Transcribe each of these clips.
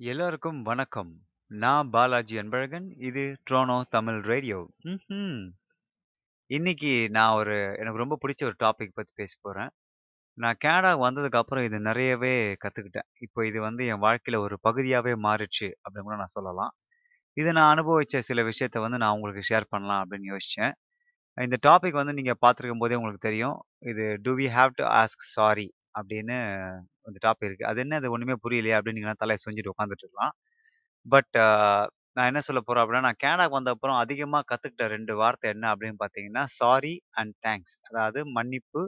எல்லோருக்கும் வணக்கம். நான் பாலாஜி அன்பழகன். இது ட்ரோனோ தமிழ் ரேடியோ. ம் இன்னைக்கு நான் ஒரு எனக்கு ரொம்ப பிடிச்ச ஒரு டாபிக் பற்றி பேச போகிறேன் நான் கேனடா வந்ததுக்கப்புறம் இது நிறையவே கற்றுக்கிட்டேன் இப்போ இது வந்து என் வாழ்க்கையில் ஒரு பகுதியாகவே மாறிடுச்சு அப்படின்னு கூட நான் சொல்லலாம். இதை நான் அனுபவித்த சில விஷயத்த வந்து நான் உங்களுக்கு ஷேர் பண்ணலாம் அப்படின்னு யோசித்தேன் இந்த டாபிக் வந்து நீங்கள் பார்த்துருக்கும் போதே உங்களுக்கு தெரியும். இது do we have to ask sorry" அப்படின்னு அந்த டாபிக் இருக்குது அது என்ன அது ஒன்றுமே புரியலையே அப்படின்னு தலையை செஞ்சுட்டு சொரிஞ்சுட்டு இருக்கலாம். பட் நான் என்ன சொல்ல போகிறேன் அப்படின்னா, நான் கேனடாக்கு வந்த அப்புறம் அதிகமாக கற்றுக்கிட்ட ரெண்டு வார்த்தை என்ன அப்படின்னு பார்த்தீங்கன்னா, சாரி அண்ட் தேங்க்ஸ். அதாவது மன்னிப்பு,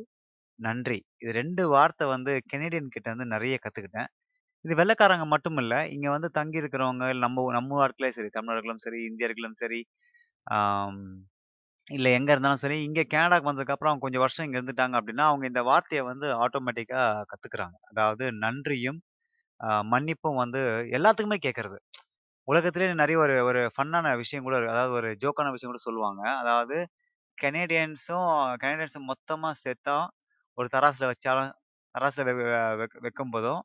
நன்றி. இது ரெண்டு வார்த்தை வந்து கெனடியன் கிட்ட வந்து நிறைய கற்றுக்கிட்டேன் இது வெள்ளைக்காரங்க மட்டும் இல்லை இங்கே வந்து தங்கி இருக்கிறவங்க, நம்ம நம்ம ஆட்களே சரி, தமிழர்களும் சரி, இந்தியர்களும் சரி, இல்ல எங்க இருந்தாலும் சரி, இங்க கனடாக்கு வந்ததுக்கப்புறம் கொஞ்சம் வருஷம் இங்க இருந்துட்டாங்க அப்படின்னா, அவங்க இந்த வார்த்தைய வந்து ஆட்டோமேட்டிக்கா கற்றுக்குறாங்க அதாவது நன்றியும், அ மன்னிப்பும் வந்து எல்லாத்துக்குமே கேட்கறது. உலகத்திலேயே நெறைய ஒரு ஒரு ஃபன்னான விஷயம் கூட இருக்கு. அதாவது ஒரு ஜோக்கான விஷயம் கூட சொல்லுவாங்க. அதாவது கனேடியன்ஸும் கெனேடியன்ஸும் மொத்தமா சேர்த்தா ஒரு தராசுல வச்சாலும் தராசுல வெ வெ வெக் வைக்கும்போதும்,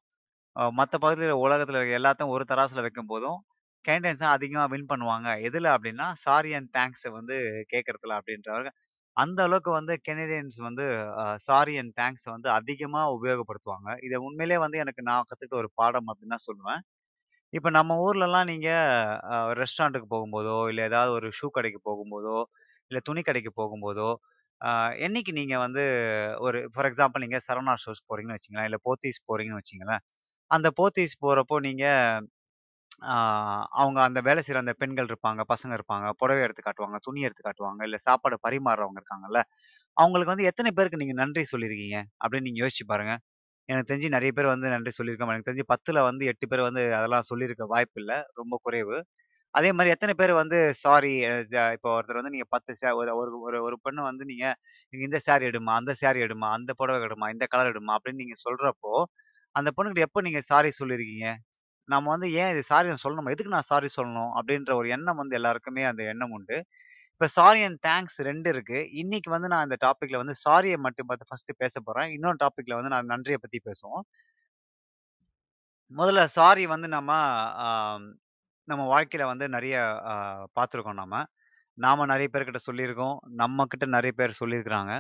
அ மத்த பகுதியில உலகத்துல இருக்க எல்லாத்தையும் ஒரு தராசுல வைக்கும்போதும், கனேடியன்ஸ் தான் அதிகமா வின் பண்ணுவாங்க. எதுல அப்டின்னா, சாரி அண்ட் தேங்க்ஸை வந்து கேட்கறதுல அப்டின்றவங்க. அந்த அளவுக்கு வந்து கெனடியன்ஸ் வந்து அ சாரி அண்ட் தேங்க்ஸை வந்து அதிகமா உபயோகப்படுத்துவாங்க. இத உண்மையிலேயே வந்து எனக்கு நான் கத்துக்கிட்ட ஒரு பாடம் அப்டின்னு தான் சொல்லுவேன். இப்ப நம்ம ஊர்லலாம் நீங்க அ ரெஸ்டாரண்ட்டுக்கு போகும்போதோ, இல்ல ஏதாவது ஒரு ஷூ கடைக்கு போகும்போதோ, இல்ல துணி கடைக்கு போகும்போதோ, அ என்னைக்கு நீங்க வந்து ஒரு ஃபார் எக்ஸாம்பிள் நீங்க சரவணா ஸ்டோர்ஸ் போறீங்கன்னு வச்சுக்கங்களேன், இல்ல போத்தீஸ் போறீங்கன்னு வச்சுக்கங்களேன். அந்த போத்தீஸ் போறப்போ நீங்க அவங்க அந்த வேலை செய்கிற அந்த பெண்கள் இருப்பாங்க, பசங்க இருப்பாங்க, புடவை எடுத்து காட்டுவாங்க, துணி எடுத்து காட்டுவாங்க, இல்லை சாப்பாடு பரிமாறுறவங்க இருக்காங்கல்ல, அவங்களுக்கு வந்து எத்தனை பேருக்கு நீங்கள் நன்றி சொல்லியிருக்கீங்க? அப்படின்னு நீங்கள் யோசிச்சு பாருங்க. எனக்கு தெரிஞ்சு நிறைய பேர் வந்து நன்றி சொல்லியிருக்கோம் எனக்கு தெரிஞ்சு 10ல வந்து எட்டு பேர் வந்து அதெல்லாம் சொல்லியிருக்க வாய்ப்பில்ல. ரொம்ப குறைவு. அதே மாதிரி எத்தனை பேர் வந்து சாரி இப்போ ஒருத்தர் வந்து நீங்கள் பத்து சே ஒரு ஒரு ஒரு ஒரு வந்து நீங்கள் இந்த சாரி எடுமா அந்த சாரி எடுமா அந்த புடவை எடுமா இந்த கலர் எடுமா அப்படின்னு நீங்கள் சொல்கிறப்போ அந்த பொண்ணுக்கிட்ட எப்போ நீங்கள் சாரி சொல்லியிருக்கீங்க? நம்ம வந்து ஏன் இது சாரி நான் சொல்லணுமா? எதுக்கு நான் சாரி சொல்லணும்? அப்படின்ற ஒரு எண்ணம் வந்து எல்லாருக்குமே அந்த எண்ணம் உண்டு. இப்ப சாரி அண்ட் தேங்க்ஸ் 2 இருக்கு. இன்னைக்கு வந்து நான் இந்த டாபிக்ல வந்து சாரிய மட்டும் பார்த்து ஃபர்ஸ்ட் பேசப் போறேன். இன்னொரு டாபிக்ல வந்து நான் நன்றிய பத்தி பேசுவோம். முதல்ல சாரி வந்து நம்ம ஆ நம்ம வாழ்க்கையில வந்து நெறைய பார்த்துருக்கோம் நாம. நாம நெறைய பேர்கிட்ட சொல்லியிருக்கோம். நம்மகிட்ட நெறைய பேர் சொல்லியிருக்கிறாங்க.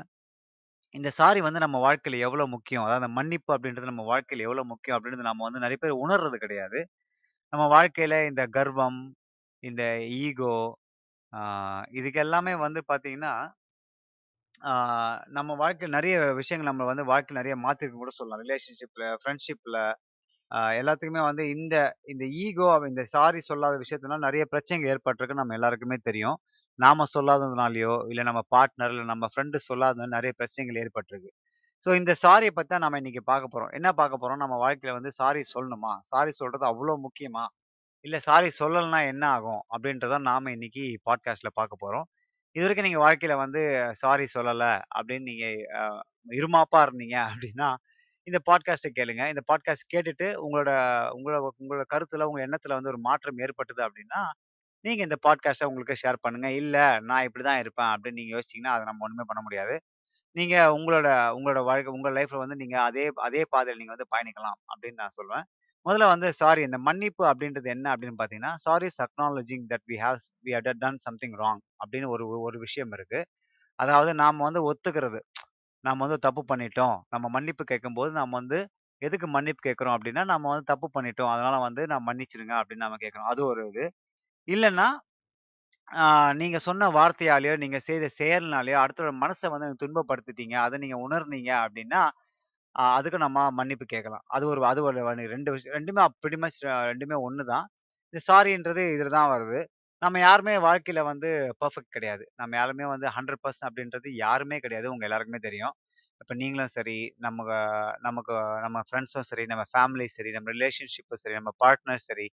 இந்த சாரி வந்து நம்ம வாழ்க்கையில எவ்வளோ முக்கியம்? அதாவது அந்த மன்னிப்பு அப்படின்றது நம்ம வாழ்க்கையில எவ்வளோ முக்கியம் அப்படின்றது நம்ம வந்து நெறைய பேர் உணர்றது கிடையாது. நம்ம வாழ்க்கையில இந்த கர்வம், இந்த ஈகோ ஆ இதுக்கு எல்லாமே வந்து பார்த்தீங்கன்னா, ஆ நம்ம வாழ்க்கையில நெறைய விஷயங்கள் நம்ம வந்து வாழ்க்கையில நெறைய மாத்திருக்குன்னு கூட சொல்லலாம். ரிலேஷன்ஷிப்ல, ஃப்ரெண்ட்ஷிப்ல அ எல்லாத்துக்குமே வந்து இந்த இந்த ஈகோ இந்த சாரி சொல்லாத விஷயத்துனால நெறைய பிரச்சனைகள் ஏற்பட்டிருக்குன்னு நம்ம எல்லாருக்குமே தெரியும். நாம சொல்லாததுனாலயோ, இல்லை நம்ம பார்ட்னர், இல்லை நம்ம ஃப்ரெண்டு சொல்லாததுனால நிறைய பிரச்சனைகள் ஏற்பட்டிருக்கு. ஸோ இந்த சாரியை பற்றி தான் நம்ம இன்னைக்கு பார்க்க போகிறோம் என்ன பார்க்க போகிறோம் நம்ம வாழ்க்கையில் வந்து சாரி சொல்லணுமா? சாரி சொல்கிறது அவ்வளோ முக்கியமா? இல்லை சாரி சொல்லலைன்னா என்ன ஆகும்? அப்படின்றத நாம் இன்னைக்கு பாட்காஸ்ட்டில் பார்க்க போகிறோம் இது வரைக்கும் நீங்கள் வாழ்க்கையில் வந்து சாரி சொல்லலை அப்படின்னு நீங்கள் இருமாப்பாக இருந்தீங்க அப்படின்னா, இந்த பாட்காஸ்ட்டை கேளுங்க. இந்த பாட்காஸ்ட் கேட்டுட்டு உங்களோட உங்களோட உங்களோட கருத்தில் உங்கள் எண்ணத்தில் வந்து ஒரு மாற்றம் ஏற்பட்டது அப்படின்னா, நீங்கள் இந்த பாட்காஸ்ட்டை உங்களுக்கு ஷேர் பண்ணுங்கள் இல்லை நான் இப்படி தான் இருப்பேன் அப்படின்னு நீங்கள் யோசிச்சீங்கன்னா, அதை நம்ம ஒன்றுமே பண்ண முடியாது. நீங்கள் உங்களோட உங்களோட வாழ்க்கை உங்கள் லைஃப்பில் வந்து நீங்கள் அதே அதே பாதையில் நீங்கள் வந்து பயணிக்கலாம் அப்படின்னு நான் சொல்லுவேன். முதல்ல வந்து சாரி இந்த மன்னிப்பு அப்படின்றது என்ன அப்படின்னு பார்த்தீங்கன்னா, sorry சக்னாலஜிங் acknowledging that we have we have done something wrong அப்படின்னு ஒரு ஒரு விஷயம் இருக்குது அதாவது நாம் வந்து ஒத்துக்கிறது. நம்ம வந்து தப்பு பண்ணிட்டோம். நம்ம மன்னிப்பு கேட்கும்போது நம்ம வந்து எதுக்கு மன்னிப்பு கேட்குறோம் அப்படின்னா, நம்ம வந்து தப்பு பண்ணிட்டோம். அதனால வந்து நான் மன்னிச்சிருங்க அப்படின்னு நம்ம கேட்குறோம் அது ஒரு இது. இல்லைன்னா நீங்க சொன்ன வார்த்தையாலேயோ நீங்க செய்த செயல்னாலேயோ அடுத்தோட மனசை வந்து துன்பப்படுத்திட்டீங்க. அதை நீங்க உணர்ந்தீங்க அப்படின்னா, அதுக்கு நம்ம மன்னிப்பு கேட்கலாம். அது ஒரு அது ஒரு ரெண்டு விஷயம் 2மே பிரெட்டி மச் 2மே ஒண்ணு தான். இந்த சாரின்றது இதில் தான் வருது. நம்ம யாருமே வாழ்க்கையில வந்து பெர்ஃபெக்ட் கிடையாது. நம்ம யாருமே வந்து 100% அப்படின்றது யாருமே கிடையாது. உங்க எல்லாருக்குமே தெரியும். இப்போ நீங்களும் சரி, நமக்கு நமக்கு நம்ம ஃப்ரெண்ட்ஸும் சரி, நம்ம ஃபேமிலி சரி, நம்ம ரிலேஷன்ஷிப்பும் சரி, நம்ம பார்ட்னர் சரி,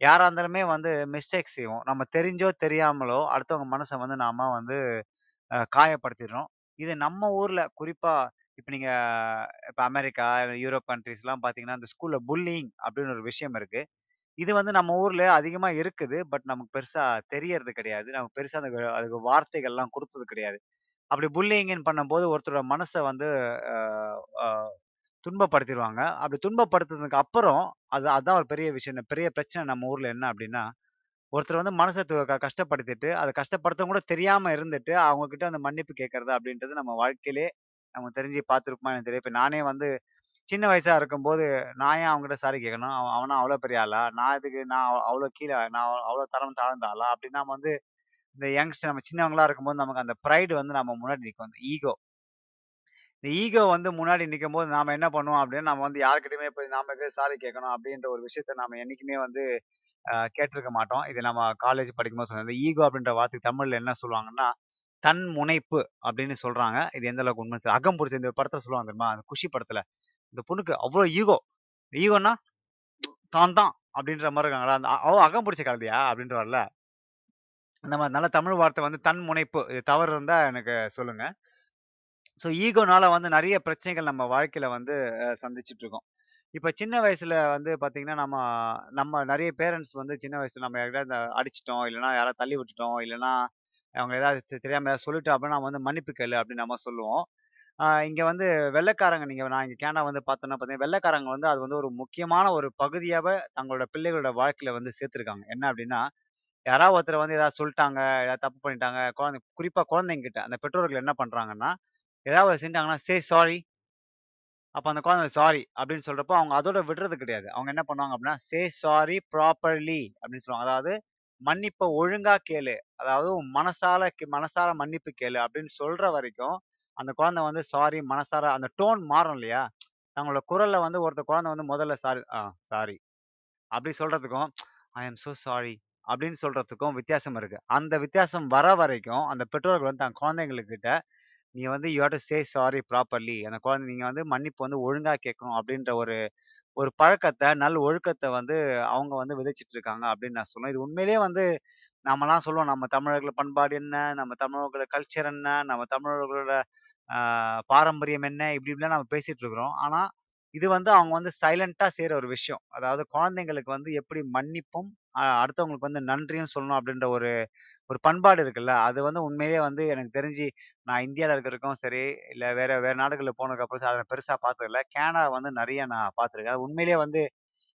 யாராக இருந்தாலுமே வந்து மிஸ்டேக் செய்வோம். நம்ம தெரிஞ்சோ, தெரியாமலோ அடுத்தவங்க மனசை வந்து நாம வந்து காயப்படுத்திடுறோம். இது நம்ம ஊர்ல குறிப்பா இப்போ நீங்க இப்போ அமெரிக்கா, யூரோப் கண்ட்ரீஸ்லாம் பார்த்தீங்கன்னா, இந்த ஸ்கூல்ல புல்லிங் அப்படின்னு ஒரு விஷயம் இருக்கு. இது வந்து நம்ம ஊர்ல அதிகமா இருக்குது. பட் நமக்கு பெருசா தெரியறது கிடையாது. நமக்கு பெருசா அந்த அதுக்கு வார்த்தைகள்லாம் கொடுத்தது கிடையாது. அப்படி புல்லிங்ன்னு பண்ணும்போது ஒருத்தரோட மனசை வந்து துன்பப்படுத்திடுவாங்க அப்படி துன்பப்படுத்துனதுக்கு அப்புறம், அது அதான் ஒரு பெரிய விஷயம். பெரிய பிரச்சனை நம்ம ஊர்ல என்ன அப்படின்னா, ஒருத்தர் வந்து மனசை கஷ்டப்படுத்திட்டு, அதை கஷ்டப்படுத்தவும் கூட தெரியாம இருந்துட்டு, அவங்க கிட்ட அந்த மன்னிப்பு கேட்கறது அப்படின்றது நம்ம வாழ்க்கையிலே நம்ம தெரிஞ்சு பார்த்துருக்குமா எனக்கு தெரியாது. இப்போ நானே வந்து சின்ன வயசா இருக்கும்போது, நான் ஏன் அவங்ககிட்ட சாரி கேட்கணும்? அவன் அவனா அவ்வளோ பெரிய ஆளா? நான் இதுக்கு நான் அவ்வளோ கீழே நான் அவ்வளோ தரம் தாழ்ந்த ஆளா? அப்படின்னு வந்து இந்த யங்ஸ்டர் நம்ம சின்னவங்களா இருக்கும்போது நமக்கு அந்த ப்ரைடு வந்து நம்ம முன்னாடி நிற்கும் அந்த ஈகோ. இந்த ஈகோ வந்து முன்னாடி நிக்கும்போது நாம என்ன பண்ணுவோம் அப்படின்னு நம்ம வந்து யாருக்கிட்டையுமே போய் நாம எதுக்கு சாரி கேட்கணும் அப்படின்ற ஒரு விஷயத்த நாம என்னைக்குமே வந்து கேட்டிருக்க மாட்டோம். இது நம்ம காலேஜ் படிக்கும்போது சொன்னது. இந்த ஈகோ அப்படின்ற வார்த்தைக்கு தமிழில் என்ன சொல்லுவாங்கன்னா, தன் முனைப்பு அப்படின்னு சொல்றாங்க. இது எந்த அளவுக்கு உண்மை அகம் பிடிச்ச இந்த படத்தை சொல்லுவாங்க தெரியுமா? அந்த குஷி படத்துல. இந்த பொண்ணுக்கு அவ்வளோ ஈகோ. ஈகோன்னா தான் தான் அப்படின்ற மாதிரி இருக்காங்களா? அந்த அவ அகம் பிடிச்ச கழுதையா? அப்படின்றார்ல. அந்த மாரி நல்ல தமிழ் வார்த்தை வந்து தன் முனைப்பு. இது தவறு இருந்தால் எனக்கு சொல்லுங்க. ஸோ ஈகோனால வந்து நிறைய பிரச்சனைகள் நம்ம வாழ்க்கையில வந்து சந்திச்சுட்டு இருக்கோம். இப்போ சின்ன வயசுல வந்து பார்த்தீங்கன்னா, நம்ம நம்ம நிறைய பேரண்ட்ஸ் வந்து சின்ன வயசுல நம்ம யாரையாவது அடிச்சிட்டோம் இல்லைனா யாராவது தள்ளி விட்டுட்டோம், இல்லைன்னா அவங்க ஏதாவது தெ தெரியாம ஏதாவது சொல்லிட்டோம் அப்படின்னா, நம்ம வந்து மன்னிப்பு கேளு அப்படின்னு நம்ம சொல்லுவோம். இங்கே இங்க வந்து வெள்ளைக்காரங்க நீங்க நான் இங்க கேனடா வந்து பார்த்தோன்னா பார்த்தீங்கன்னா, வெள்ளைக்காரங்க வந்து அது வந்து ஒரு முக்கியமான ஒரு பகுதியாவே தங்களோட பிள்ளைகளோட வாழ்க்கையில வந்து சேர்த்துருக்காங்க. என்ன அப்படின்னா, யாராவது ஒருத்தர் வந்து ஏதாவது சொல்லிட்டாங்க ஏதாவது தப்பு பண்ணிட்டாங்க, குழந்தை குறிப்பா குழந்தைங்கிட்ட அந்த பெற்றோர்கள் என்ன பண்றாங்கன்னா, ஏதாவது செஞ்சாங்கன்னா, "சே சாரி" அப்போ அந்த குழந்தை சாரி அப்படின்னு சொல்கிறப்போ அவங்க அதோட விடுறது கிடையாது. அவங்க என்ன பண்ணுவாங்க அப்படின்னா, "சே சாரி ப்ராப்பர்லி" அப்படின்னு சொல்லுவாங்க. அதாவது மன்னிப்பை ஒழுங்கா கேளு. அதாவது உன் மனசால கே மனசார மன்னிப்பு கேளு அப்படின்னு சொல்ற வரைக்கும், அந்த குழந்தை வந்து சாரி மனசார அந்த டோன் மாறும் இல்லையா? தங்களோட குரல்ல வந்து ஒருத்த குழந்தை வந்து முதல்ல சாரி ஆ சாரி அப்படி சொல்றதுக்கும், ஐ எம் சோ சாரி அப்படின்னு சொல்றதுக்கும் வித்தியாசம் இருக்கு. அந்த வித்தியாசம் வர வரைக்கும், அந்த பெற்றோர்கள் வந்து தன் குழந்தைங்களுக்கிட்ட நீங்கள் வந்து you have say sorry properly. அந்த குழந்தை நீங்க வந்து மன்னிப்பு வந்து ஒழுங்கா கேட்கணும் அப்படின்ற ஒரு ஒரு பழக்கத்த, நல் ஒழுக்கத்த வந்து அவங்க வந்து விதைச்சிட்டு இருக்காங்க அப்படின்னு நான் சொல்லுவேன். இது உண்மையிலேயே வந்து நாமலாம் சொல்லுவோம், நம்ம தமிழர்கள் பண்பாடு என்ன? நம்ம தமிழர்களோட கல்ச்சர் என்ன? நம்ம தமிழர்களோட அ பாரம்பரியம் என்ன? இப்படி இப்படிலாம் நம்ம பேசிட்டு இருக்கிறோம். ஆனா, இது வந்து அவங்க வந்து சைலன்ட்டா செய்ற ஒரு விஷயம். அதாவது குழந்தைங்களுக்கு வந்து எப்படி மன்னிப்பும், அ அடுத்தவங்களுக்கு வந்து நன்றியும் சொல்லணும் அப்படின்ற ஒரு ஒரு பண்பாடு இருக்குல்ல. அது வந்து உண்மையிலேயே வந்து எனக்கு தெரிஞ்சு நான் இந்தியால இருக்கிறதுக்கும் சரி, இல்ல வேற வேற நாடுகள்ல போனதுக்கப்புறம் சரி அத பெருசா பார்த்ததில்ல. கேனடா வந்து நெறைய நான் பார்த்துருக்கேன். அது உண்மையிலேயே வந்து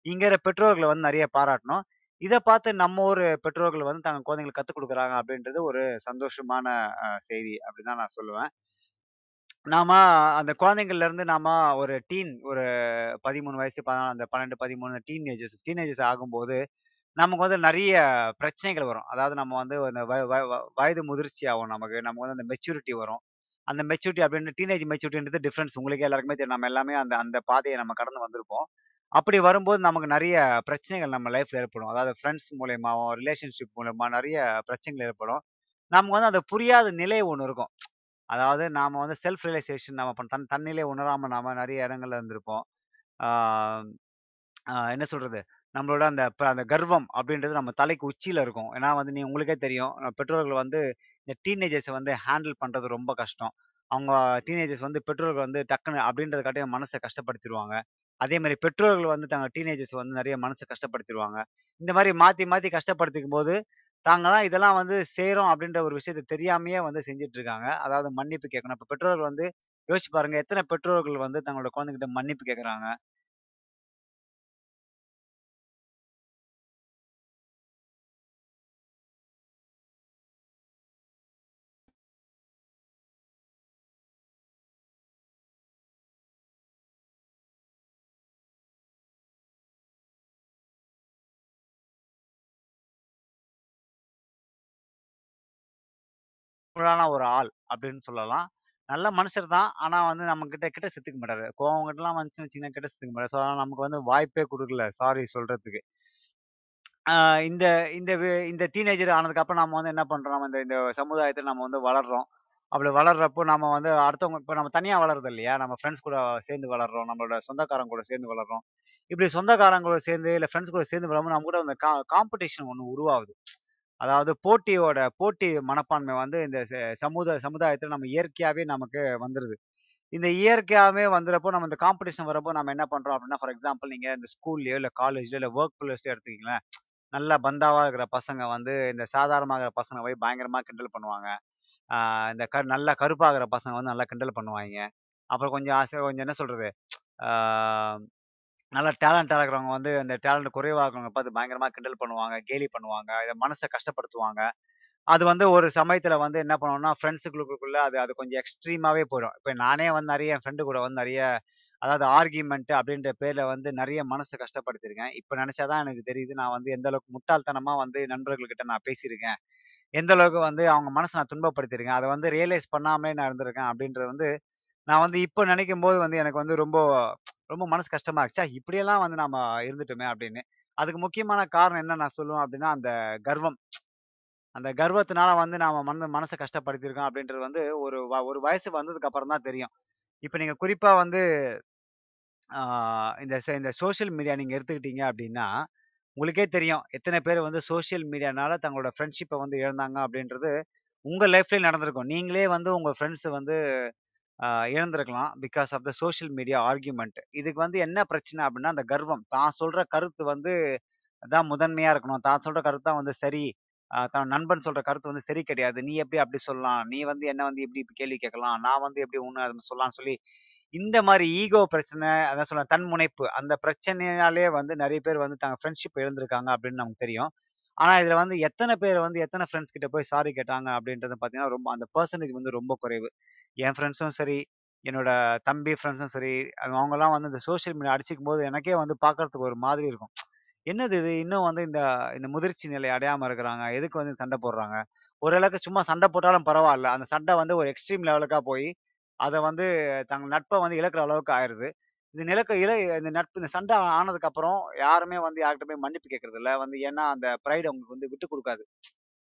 இங்க இருக்கிற பெற்றோர்கள வந்து நெறைய பாராட்டணும். இத பார்த்து நம்ம ஊரு பெற்றோர்கள் வந்து தங்க குழந்தைங்களுக்கு கத்துக் குடுக்குறாங்க அப்படின்றது ஒரு சந்தோஷமான அ செய்தி அப்படின்னு தான் நான் சொல்லுவேன். நாம அந்த குழந்தைங்கள்ல இருந்து நாம ஒரு டீன் ஒரு 13 வயசு, 14 அந்த 12, 13 டீனேஜர்ஸ் டீனேஜர்ஸ் ஆகும்போது நமக்கு வந்து நிறைய பிரச்சனைகள் வரும். அதாவது நம்ம வந்து அந்த வ வ வ வயது முதிர்ச்சி ஆகும் நமக்கு. நமக்கு வந்து அந்த மெச்சூரிட்டி வரும். அந்த மெச்சூரிட்டி அப்படின்னு டீனேஜ் மெச்சூரிட்டின்றது டிஃப்ரென்ஸ் உங்களுக்கே எல்லாருக்குமே தெரியும். நம்ம எல்லாமே அந்த அந்த பாதையை நம்ம கடந்து வந்திருப்போம். அப்படி வரும்போது நமக்கு நிறைய பிரச்சனைகள் நம்ம லைஃப்ல ஏற்படும். அதாவது ஃப்ரெண்ட்ஸ் மூலயமாவும் ரிலேஷன்ஷிப் மூலயமா நிறைய பிரச்சனைகள் ஏற்படும். நமக்கு வந்து அது புரியாத நிலை ஒன்று இருக்கும். அதாவது நாம வந்து செல்ஃப் ரியலைசேஷன் நம்ம பண் தன் தன்னிலே உணராம நாம நிறைய இடங்கள்ல இருந்திருப்போம். என்ன சொல்றது? நம்மளோட அந்த ப அந்த கர்வம் அப்படின்றது நம்ம தலைக்கு உச்சியில் இருக்கும். ஏன்னா வந்து நீ உங்களுக்கே தெரியும். பெற்றோர்கள் வந்து இந்த டீனேஜர்ஸை வந்து ஹேண்டில் பண்ணுறது ரொம்ப கஷ்டம். அவங்க டீனேஜர்ஸ் வந்து பெற்றோர்கள் வந்து டக்குன்னு அப்படின்றதுக்காட்டியும் மனசை கஷ்டப்படுத்திடுவாங்க அதே மாதிரி பெற்றோர்கள் வந்து தாங்க டீனேஜர்ஸ் வந்து நிறைய மனசை கஷ்டப்படுத்திடுவாங்க இந்த மாதிரி மாற்றி மாற்றி கஷ்டப்படுத்திக்கும் போது கஷ்டப்படுத்திக்கும்போது, தான் இதெல்லாம் வந்து செய்கிறோம் அப்படின்ற ஒரு விஷயத்த தெரியாமையே வந்து செஞ்சுட்டு இருக்காங்க. அதாவது மன்னிப்பு கேட்கணும். இப்போ பெற்றோர்கள் வந்து யோசிச்சு பாருங்க. எத்தனை பெற்றோர்கள் வந்து தங்களோட குழந்தைகிட்ட மன்னிப்பு கேட்குறாங்க கூலான ஒரு ஆள் அப்படின்னு சொல்லலாம். நல்ல மனுஷர் தான். ஆனால் வந்து நம்ம கிட்ட கிட்ட செத்துக்க மாட்டாரு. கோவம் கிட்டலாம் வந்துச்சுன்னு வச்சிங்கன்னா கிட்ட செத்துக்க மாட்டாரு. ஸோ அதனால் நமக்கு வந்து வாய்ப்பே கொடுக்கல சாரி சொல்றதுக்கு. இந்த இந்த இந்த டீனேஜர் ஆனதுக்கப்புறம் நம்ம வந்து என்ன பண்ணுறோம் நம்ம இந்த இந்த சமுதாயத்தில் நம்ம வந்து வளர்கிறோம் அப்படி வளர்றப்போ நம்ம வந்து அடுத்தவங்க இப்போ நம்ம தனியாக வளருது இல்லையா? நம்ம ஃப்ரெண்ட்ஸ் கூட சேர்ந்து வளர்றோம். நம்மளோட சொந்தக்காரங்க கூட சேர்ந்து வளர்றோம். இப்படி சொந்தக்காரங்க கூட சேர்ந்து, இல்லை ஃப்ரெண்ட்ஸ் கூட சேர்ந்து வளரும் நம்ம கூட அந்த கா காம்படிஷன் ஒன்று உருவாகுது. அதாவது போட்டியோட போட்டி மனப்பான்மை வந்து இந்த ச சமுதாயத்தில் நம்ம இயற்கையாகவே நமக்கு வந்துடுது இந்த இயற்கையாகவே வந்துறப்போ நம்ம இந்த காம்படிஷன் வரப்போ நம்ம என்ன பண்ணுறோம் அப்படின்னா, ஃபார் எக்ஸாம்பிள் நீங்கள் இந்த ஸ்கூல்லையோ இல்லை காலேஜ்லயோ, இல்லை ஒர்க் பிளேஸ்லயோ எடுத்துக்கிங்களேன். நல்லா பந்தாவாக இருக்கிற பசங்க வந்து இந்த சாதாரணமா இருக்கிற பசங்க போய் பயங்கரமாக கிண்டல் பண்ணுவாங்க. இந்த க நல்லா கருப்பாகிற பசங்க வந்து நல்லா கிண்டல் பண்ணுவாங்க அப்புறம் கொஞ்சம் ஆசை கொஞ்சம் என்ன சொல்கிறது நல்லா டேலண்டாக இருக்கிறவங்க வந்து அந்த டேலண்ட் குறைவாகிறவங்க இருக்கிறவங்க பார்த்து பயங்கரமாக கிண்டல் பண்ணுவாங்க, கேலி பண்ணுவாங்க. இதை மனசை கஷ்டப்படுத்துவாங்க. அது வந்து ஒரு சமயத்தில் வந்து என்ன பண்ணுவோம்னா, ஃப்ரெண்ட்ஸுக்குள்ளுக்குள்ளே அது அது கொஞ்சம் எக்ஸ்ட்ரீமாகவே போயிடும். இப்போ நானே வந்து நிறைய என் ஃப்ரெண்டு கூட வந்து நிறைய அதாவது ஆர்கியுமென்ட் அப்படின்ற பேரில் வந்து நிறைய மனசை கஷ்டப்படுத்திருக்கேன் இப்போ நினச்சா தான் எனக்கு தெரியுது, நான் வந்து எந்த அளவுக்கு முட்டாள்தனமாக வந்து நண்பர்கள்கிட்ட நான் பேசியிருக்கேன். எந்த அளவுக்கு வந்து அவங்க மனசை நான் துன்பப்படுத்தியிருக்கேன். அதை வந்து ரியலைஸ் பண்ணாமலே நான் இருந்திருக்கேன் அப்படின்றது வந்து, நான் வந்து இப்போ நினைக்கும் போது வந்து எனக்கு வந்து ரொம்ப ரொம்ப மனசு கஷ்டமா ஆச்சா இப்படியெல்லாம் வந்து நாம இருந்துட்டோமே அப்படின்னு. அதுக்கு முக்கியமான காரணம் என்ன நான் சொல்லுவேன் அப்படின்னா, அந்த கர்வம். அந்த கர்வத்தினால வந்து நாம மன மனச கஷ்டப்படுத்தியிருக்கோம் அப்படின்றது வந்து ஒரு வ ஒரு வயசு வந்ததுக்கு அப்புறம் தான் தெரியும். இப்ப நீங்க குறிப்பா வந்து ஆ இந்த செ இந்த சோசியல் மீடியா நீங்க எடுத்துக்கிட்டீங்க அப்படின்னா, உங்களுக்கே தெரியும். எத்தன பேர் வந்து சோசியல் மீடியானால தங்களோட ஃப்ரெண்ட்ஷிப்ப வந்து இழந்தாங்க அப்படின்றது, உங்க லைஃப்லயே நடந்திருக்கும். நீங்களே வந்து உங்க ஃப்ரெண்ட்ஸ் வந்து இழந்திருக்கலாம். Because of the social media argument இதுக்கு வந்து என்ன பிரச்சனை அப்படின்னா, அந்த கர்வம். தான் சொல்ற கருத்து வந்து தான் முதன்மையா இருக்கணும். தான் சொல்ற கருத்து தான் வந்து சரி. தன் நண்பன் சொல்ற கருத்து வந்து சரி கிடையாது. நீ எப்படி அப்படி சொல்லலாம்? நீ வந்து என்ன வந்து எப்படி இப்படி கேள்வி கேட்கலாம்? நான் வந்து எப்படி ஒன்று அது சொல்லலாம்னு சொல்லி, இந்த மாதிரி ஈகோ பிரச்சனை, அதான் சொல்ல தன்முனைப்பு. அந்த பிரச்சனையாலேயே வந்து நிறைய பேர் வந்து தங்க ஃப்ரெண்ட்ஷிப் இழந்திருக்காங்க அப்படின்னு நமக்கு தெரியும். ஆனா, இதுல வந்து எத்தனை பேர் வந்து எத்தனை ஃப்ரெண்ட்ஸ் கிட்ட போய் சாரி கேட்டாங்க அப்படின்றது பார்த்தீங்கன்னா, ரொம்ப அந்த பர்சன்டேஜ் வந்து ரொம்ப குறைவு. என் ஃப்ரெண்ட்ஸும் சரி, என்னோட தம்பி ஃப்ரெண்ட்ஸும் சரி, அவங்கலாம் வந்து இந்த சோசியல் மீடியா அடிச்சுக்கும்போது எனக்கே வந்து பார்க்கறதுக்கு ஒரு மாதிரி இருக்கும். என்னது இது? இன்னும் வந்து இந்த இந்த முதிர்ச்சி நிலை அடையாம இருக்கிறாங்க. எதுக்கு வந்து சண்டை போடுறாங்க? ஓரளவுக்கு சும்மா சண்டை போட்டாலும் பரவாயில்ல அந்த சண்டை வந்து ஒரு எக்ஸ்ட்ரீம் லெவலுக்கா போய் அதை வந்து தங்கள் நட்பை வந்து இழக்கிற அளவுக்கு ஆயிடுது இந்த நிலக்க இழ இந்த நட்பு இந்த சண்டை ஆனதுக்கு அப்புறம் யாருமே வந்து யார்கிட்ட போய் மன்னிப்பு கேட்கறதில்ல. வந்து ஏன்னா அந்த ப்ரைடு அவங்களுக்கு வந்து விட்டுக் குடுக்காது.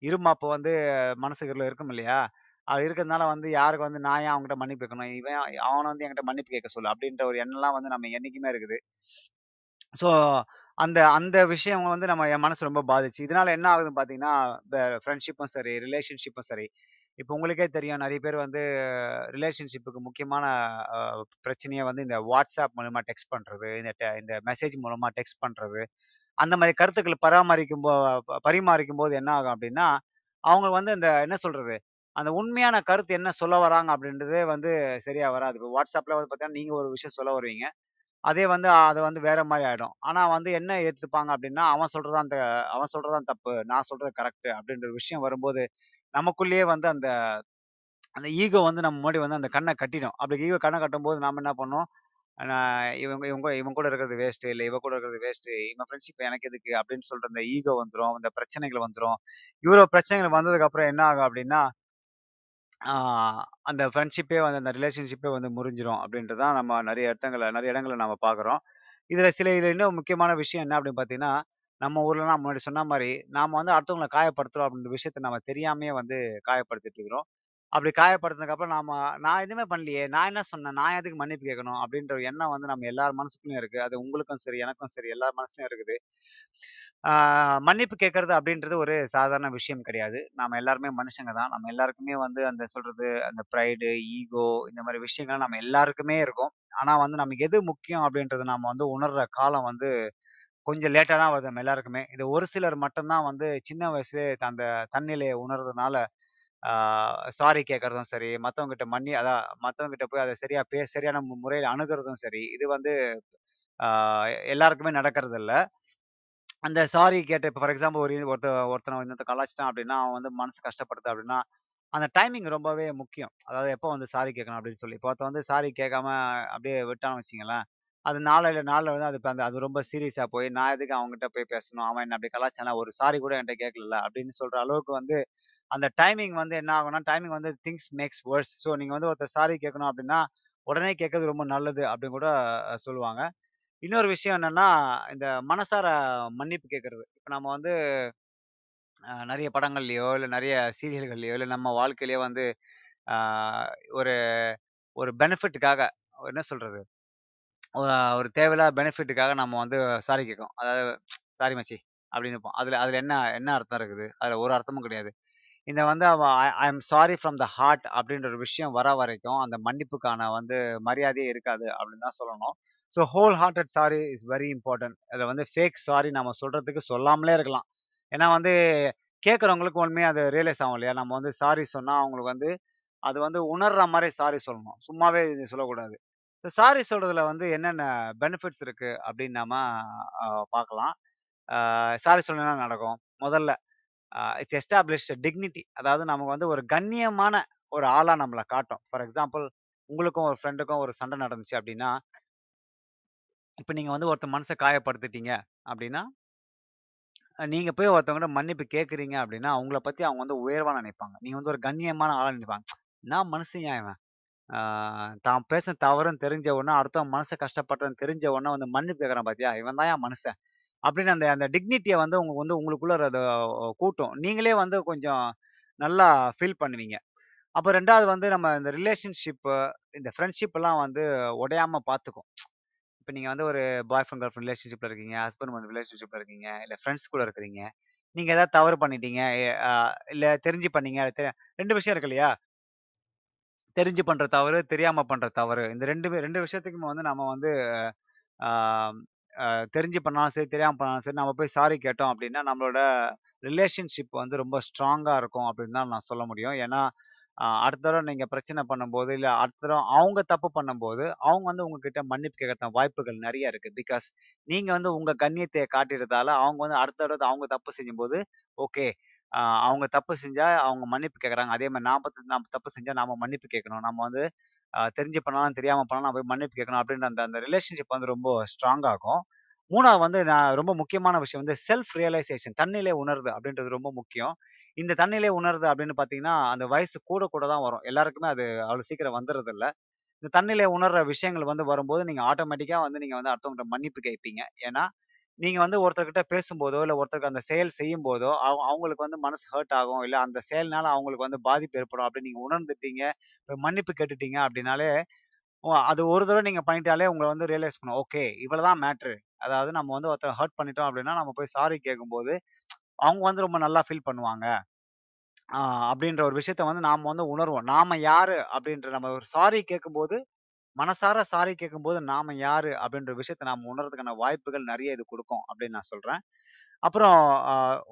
இருமாப்பு வந்து மனசுக்குள்ள இருக்கும் இல்லையா? அது இருக்கிறதுனால வந்து யாருக்கு வந்து நான் ஏன் அவன்கிட்ட மன்னிப்பு கேட்கணும்? இவன் அவனை வந்து என்கிட்ட மன்னிப்பு கேட்க சொல்லு. அப்படின்ற ஒரு எண்ணம்லாம் வந்து நம்ம என்னைக்குமே இருக்குது. ஸோ அந்த அந்த விஷயம் வந்து நம்ம என் மனசு ரொம்ப பாதிச்சு. இதனால என்ன ஆகுதுன்னு பார்த்தீங்கன்னா, இந்த ஃப்ரெண்ட்ஷிப்பும் சரி, ரிலேஷன்ஷிப்பும் சரி. இப்போ உங்களுக்கே தெரியும் நிறைய பேர் வந்து ரிலேஷன்ஷிப்புக்கு முக்கியமான பிரச்சனையை வந்து இந்த வாட்ஸ்அப் மூலமா டெக்ஸ்ட் பண்றது, இந்த டெ இந்த மெசேஜ் மூலமா டெக்ஸ்ட் பண்றது. அந்த மாதிரி கருத்துக்கள் பராமரிக்கும் போ ப பரிமாறிக்கும்போது என்ன ஆகும் அப்படின்னா அவங்க வந்து இந்த என்ன சொல்றது? அந்த உண்மையான கருத்து என்ன சொல்ல வராங்க அப்படின்றதே வந்து சரியா வராது. இப்போ வாட்ஸ்அப்ல வந்து பார்த்தீங்கன்னா, நீங்க ஒரு விஷயம் சொல்ல வருவீங்க. அதே வந்து அது வந்து வேற மாதிரி ஆயிடும். ஆனா வந்து என்ன எடுத்துப்பாங்க அப்படின்னா அவன் சொல்றது அந்த அவன் சொல்றதான் தப்பு. நான் சொல்றது கரெக்ட் அப்படின்ற விஷயம் வரும்போது, நமக்குள்ளேயே வந்து அந்த அந்த ஈகோ வந்து நம்ம முன்னாடி வந்து அந்த கண்ணை கட்டிடும். அப்படி ஈகோ கண்ண கட்டும்போது நாம என்ன பண்ணோம், நான் இவங்க இவங்க இவன் கூட இருக்கிறது வேஸ்ட்டு, இல்லை இவ கூட இருக்கிறது வேஸ்ட்டு. இவன் ஃப்ரெண்ட்ஷிப் எனக்கு எதுக்கு அப்படின்னு சொல்ற அந்த ஈகோ வந்துடும் அந்த பிரச்சனைகள் வந்துடும் இவ்வளோ பிரச்சனைகள் வந்ததுக்கு அப்புறம் என்ன ஆகும் அப்படின்னா, அந்த ஃப்ரெண்ட்ஷிப்பே வந்து அந்த ரிலேஷன்ஷிப்பே வந்து முறிஞ்சிரும் அப்படின்றது தான் நம்ம நிறைய இடத்துல நிறைய இடங்களை நம்ம பார்க்குறோம். இதுல சில இதில் இன்னும் முக்கியமான விஷயம் என்ன அப்படின்னு பார்த்தீங்கன்னா, நம்ம ஊர்லலாம் முன்னாடி சொன்ன மாதிரி நாம வந்து அடுத்தவங்கள காயப்படுத்துறோம் அப்படின்ற விஷயத்த நம்ம தெரியாமையே வந்து காயப்படுத்திட்டு இருக்கிறோம். அப்படி காயப்படுத்தினதுக்கு அப்புறம் நாம நான் எதுவுமே பண்ணலையே! நான் என்ன சொன்னேன்? நான் எதுக்கு மன்னிப்பு கேட்கணும்? அப்படின்ற ஒரு எண்ணம் வந்து நம்ம எல்லார் மனசுக்குள்ளயும் இருக்கு. அது உங்களுக்கும் சரி, எனக்கும் சரி எல்லார் மனசுலயும் இருக்குது. ஆ மன்னிப்பு கேட்கறது அப்படின்றது ஒரு சாதாரண விஷயம் கிடையாது. நாம எல்லாருமே மனுஷங்க தான். நம்ம எல்லாருக்குமே வந்து அந்த சொல்றது அந்த ப்ரைடு, ஈகோ இந்த மாதிரி விஷயங்கள் நம்ம எல்லாருக்குமே இருக்கும். ஆனா வந்து நமக்கு எது முக்கியம் அப்படின்றத நாம வந்து உணர்ற காலம் வந்து கொஞ்சம் லேட்டாக தான் வருது நம்ம எல்லாருக்குமே. இது ஒரு சிலர் மட்டும்தான் வந்து சின்ன வயசுலேயே அந்த தன்னிலையை உணர்றதுனால, சாரி கேட்கறதும் சரி, மற்றவங்ககிட்ட மன்னி அதான் மற்றவங்ககிட்ட போய் அதை சரியா பே சரியான முறையில் அணுகிறதும் அணுகுறதும் சரி, இது வந்து எல்லாருக்குமே எல்லாருக்குமே நடக்கறதில்ல. அந்த சாரி கேட்ட இப்போ ஃபார் எக்ஸாம்பிள் ஒரு ஒருத்த ஒருத்தனை இன்னொருத்தன் கலாச்சிட்டான் அப்படின்னா அவன் வந்து மனசு கஷ்டப்படுது அப்படின்னா அந்த டைமிங் ரொம்பவே முக்கியம். அதாவது எப்போ வந்து சாரி கேட்கணும் அப்படின்னு சொல்லி. இப்போ ஒருத்த வந்து சாரி கேட்காம அப்படியே விட்டான்னு வச்சிங்களேன் அது நாளில் நாளில் வந்து அது அந்த அது ரொம்ப சீரியஸாக போய், நான் எதுக்கு அவங்ககிட்ட போய் பேசணும்? அவன் என்ன அப்படி கலாச்சாரம் ஒரு சாரி கூட என்கிட்ட கேட்கல அப்படின்னு சொல்கிற அளவுக்கு வந்து அந்த டைமிங் வந்து என்ன ஆகும்னா, டைமிங் வந்து திங்ஸ் மேக்ஸ் வேர்ஸ் ஸோ நீங்கள் வந்து ஒருத்தர் சாரி கேட்கணும் அப்படின்னா உடனே கேட்கறது ரொம்ப நல்லது அப்படின்னு கூட சொல்லுவாங்க. இன்னொரு விஷயம் என்னென்னா இந்த மனசார மன்னிப்பு கேட்கறது. இப்போ நம்ம வந்து நிறைய படங்கள்லையோ இல்லை நிறைய சீரியல்கள்லையோ இல்லை நம்ம வாழ்க்கையிலயோ வந்து ஒரு ஒரு பெனிஃபிட்டுக்காக என்ன சொல்கிறது ஒரு தேவையில்லாத பெனிஃபிட்டுக்காக நம்ம வந்து சாரி கேட்கும் அதாவது "சாரி மச்சி" அப்படின்னு இருப்போம் அதில் அதில் என்ன என்ன அர்த்தம் இருக்குது? அதில் ஒரு அர்த்தமும் கிடையாது. இந்த வந்து அவன் I I'm sorry from the heart அப்படின்ற ஒரு விஷயம் வர வரைக்கும், அந்த மன்னிப்புக்கான வந்து மரியாதையே இருக்காது அப்படின்னு தான் சொல்லணும். So whole hearted sorry is very important. அதில் வந்து ஃபேக் சாரி நம்ம சொல்கிறதுக்கு சொல்லாமலே இருக்கலாம். ஏன்னா வந்து கேட்குறவங்களுக்கு உண்மையாக அது ரியலைஸ் ஆகும் இல்லையா? நம்ம வந்து சாரி சொன்னால் அவங்களுக்கு வந்து அது வந்து உணர்ற மாதிரி சாரி சொல்லணும். சும்மாவே இது சொல்லக்கூடாது. ஸோ சாரி சொல்றதுல வந்து என்னென்ன பெனிஃபிட்ஸ் இருக்கு அப்படின்னு நாம பார்க்கலாம். சாரி சொன்னா நடக்கும்? முதல்ல இட்ஸ் எஸ்டாப்ளிஷ் டிக்னிட்டி. அதாவது நமக்கு வந்து ஒரு கண்ணியமான ஒரு ஆளாக நம்மளை காட்டும். ஃபார் எக்ஸாம்பிள் உங்களுக்கும் ஒரு ஃப்ரெண்டுக்கும் ஒரு சண்டை நடந்துச்சு அப்படின்னா இப்போ நீங்கள் வந்து ஒருத்தர் மனசை காயப்படுத்திட்டீங்க அப்படின்னா நீங்கள் போய் ஒருத்தவங்கள்ட்ட மன்னிப்பு கேட்குறீங்க அப்படின்னா, அவங்கள பற்றி அவங்க வந்து உயர்வாக நினைப்பாங்க. நீங்கள் வந்து ஒரு கண்ணியமான ஆளாக நினைப்பாங்க. நான் மனசு இவன்? தான் பேசின தவறுன்னு தெரிஞ்ச உடனே, அடுத்தவன் மனசை கஷ்டப்படுறன்னு தெரிஞ்ச உடனே வந்து மன்னிப்பு கேட்குறான் பாத்தியா? இவன் தான்யா மனுஷன்." அப்படின்னு அந்த அந்த டிக்னிட்டியை வந்து உங்களுக்கு வந்து உங்களுக்குள்ள அதை கூட்டும். நீங்களே வந்து கொஞ்சம் நல்லா ஃபீல் பண்ணுவீங்க. அப்போ ரெண்டாவது வந்து நம்ம இந்த ரிலேஷன்ஷிப்பு இந்த ஃப்ரெண்ட்ஷிப்பெல்லாம் வந்து உடையாம பார்த்துக்கும். இப்போ நீங்கள் வந்து ஒரு பாய் ஃப்ரெண்ட், கேர்ள் ஃப்ரெண்ட் ரிலேஷன்ஷிப்பில் இருக்கீங்க. ஹஸ்பண்ட் அண்ட் ரிலேஷன்ஷிப்பில் இருக்கீங்க. இல்லை ஃப்ரெண்ட்ஸ் கூட இருக்கிறீங்க. நீங்கள் ஏதாவது தவறு பண்ணிட்டீங்க. இல்லை தெரிஞ்சு பண்ணீங்க. ரெண்டு விஷயம் இருக்கு இல்லையா? தெரிஞ்சு பண்ற தவறு, தெரியாம பண்ற தவறு. இந்த 2மே 2 விஷயத்துக்குமே வந்து நம்ம வந்து தெரிஞ்சு பண்ணாலும் சரி, தெரியாம பண்ணாலும் சரி, நம்ம போய் சாரி கேட்டோம் அப்படின்னா, நம்மளோட ரிலேஷன்ஷிப் வந்து ரொம்ப ஸ்ட்ராங்கா இருக்கும் அப்படின்னு தான் நான் சொல்ல முடியும். ஏன்னா, அடுத்த தடவை நீங்க பிரச்சனை பண்ணும்போது, இல்ல அடுத்த தடவை அவங்க தப்பு பண்ணும்போது, அவங்க வந்து உங்ககிட்ட மன்னிப்பு கேட்கறதுக்கான வாய்ப்புகள் நிறைய இருக்கு. பிகாஸ் நீங்க வந்து உங்க கண்ணியத்தை காட்டிடுறதால அவங்க வந்து அடுத்த தடவை அவங்க தப்பு செய்யும்போது, ஓகே அ அவங்க தப்பு செஞ்சா அவங்க மன்னிப்பு கேட்குறாங்க அதே மாரி நாம நாம தப்பு செஞ்சா நாம மன்னிப்பு கேட்கணும். நம்ம வந்து அ தெரிஞ்சு பண்ணாலும், தெரியாம பண்ணாலும் நான் போய் மன்னிப்பு கேட்கணும் அப்படின்ற அந்த அந்த ரிலேஷன்ஷிப் வந்து ரொம்ப ஸ்ட்ராங் ஆகும். 3வது வந்து நான் ரொம்ப முக்கியமான விஷயம் வந்து செல்ஃப் ரியலைசேஷன் தன்னிலை உணர்வு அப்படின்றது ரொம்ப முக்கியம். இந்த தன்னிலை உணர்வு அப்படின்னு பார்த்தீங்கன்னா, அந்த வயசு கூட கூட தான் வரும். எல்லாருக்குமே அது அவ்வளோ சீக்கிரம் வந்துறதில்ல. இந்த தன்னிலை உணர்ற விஷயங்கள் வந்து வரும்போது, நீங்க ஆட்டோமேட்டிக்கா வந்து நீங்க வந்து அடுத்தவங்கட்ட மன்னிப்பு கேட்பீங்க. ஏன்னா, நீங்கள் வந்து ஒருத்தர்கிட்ட பேசும்போதோ, இல்லை ஒருத்தருக்கு அந்த செயல் செய்யும்போதோ, அவ அவங்களுக்கு வந்து மனசு ஹர்ட் ஆகும். இல்லை அந்த செயல்னால அவங்களுக்கு வந்து பாதிப்பு ஏற்படும் அப்படின்னு நீங்கள் உணர்ந்துட்டீங்க. இப்ப மன்னிப்பு கேட்டுட்டீங்க அப்படின்னாலே, ஓ அது ஒரு தடவை நீங்கள் பண்ணிட்டாலே உங்களை வந்து ரியலைஸ் பண்ணும். ஓகே இவ்வளோதான் தான் அதாவது நம்ம வந்து ஒருத்தர் ஹர்ட் பண்ணிட்டோம் அப்படின்னா, நம்ம போய் சாரி கேட்கும்போது, அவங்க வந்து ரொம்ப நல்லா ஃபீல் பண்ணுவாங்க. அப்படின்ற ஒரு விஷயத்த வந்து நாம் வந்து உணர்வோம். நாம் யார் அப்படின்ற நம்ம ஒரு சாரி கேட்கும்போது, மனசார சாரி கேட்கும்போது நாம யாரு அப்படின்ற விஷயத்த நாம உணர்றதுக்கான வாய்ப்புகள் நிறைய இது கொடுக்கும் அப்படின்னு நான் சொல்றேன். அப்புறம்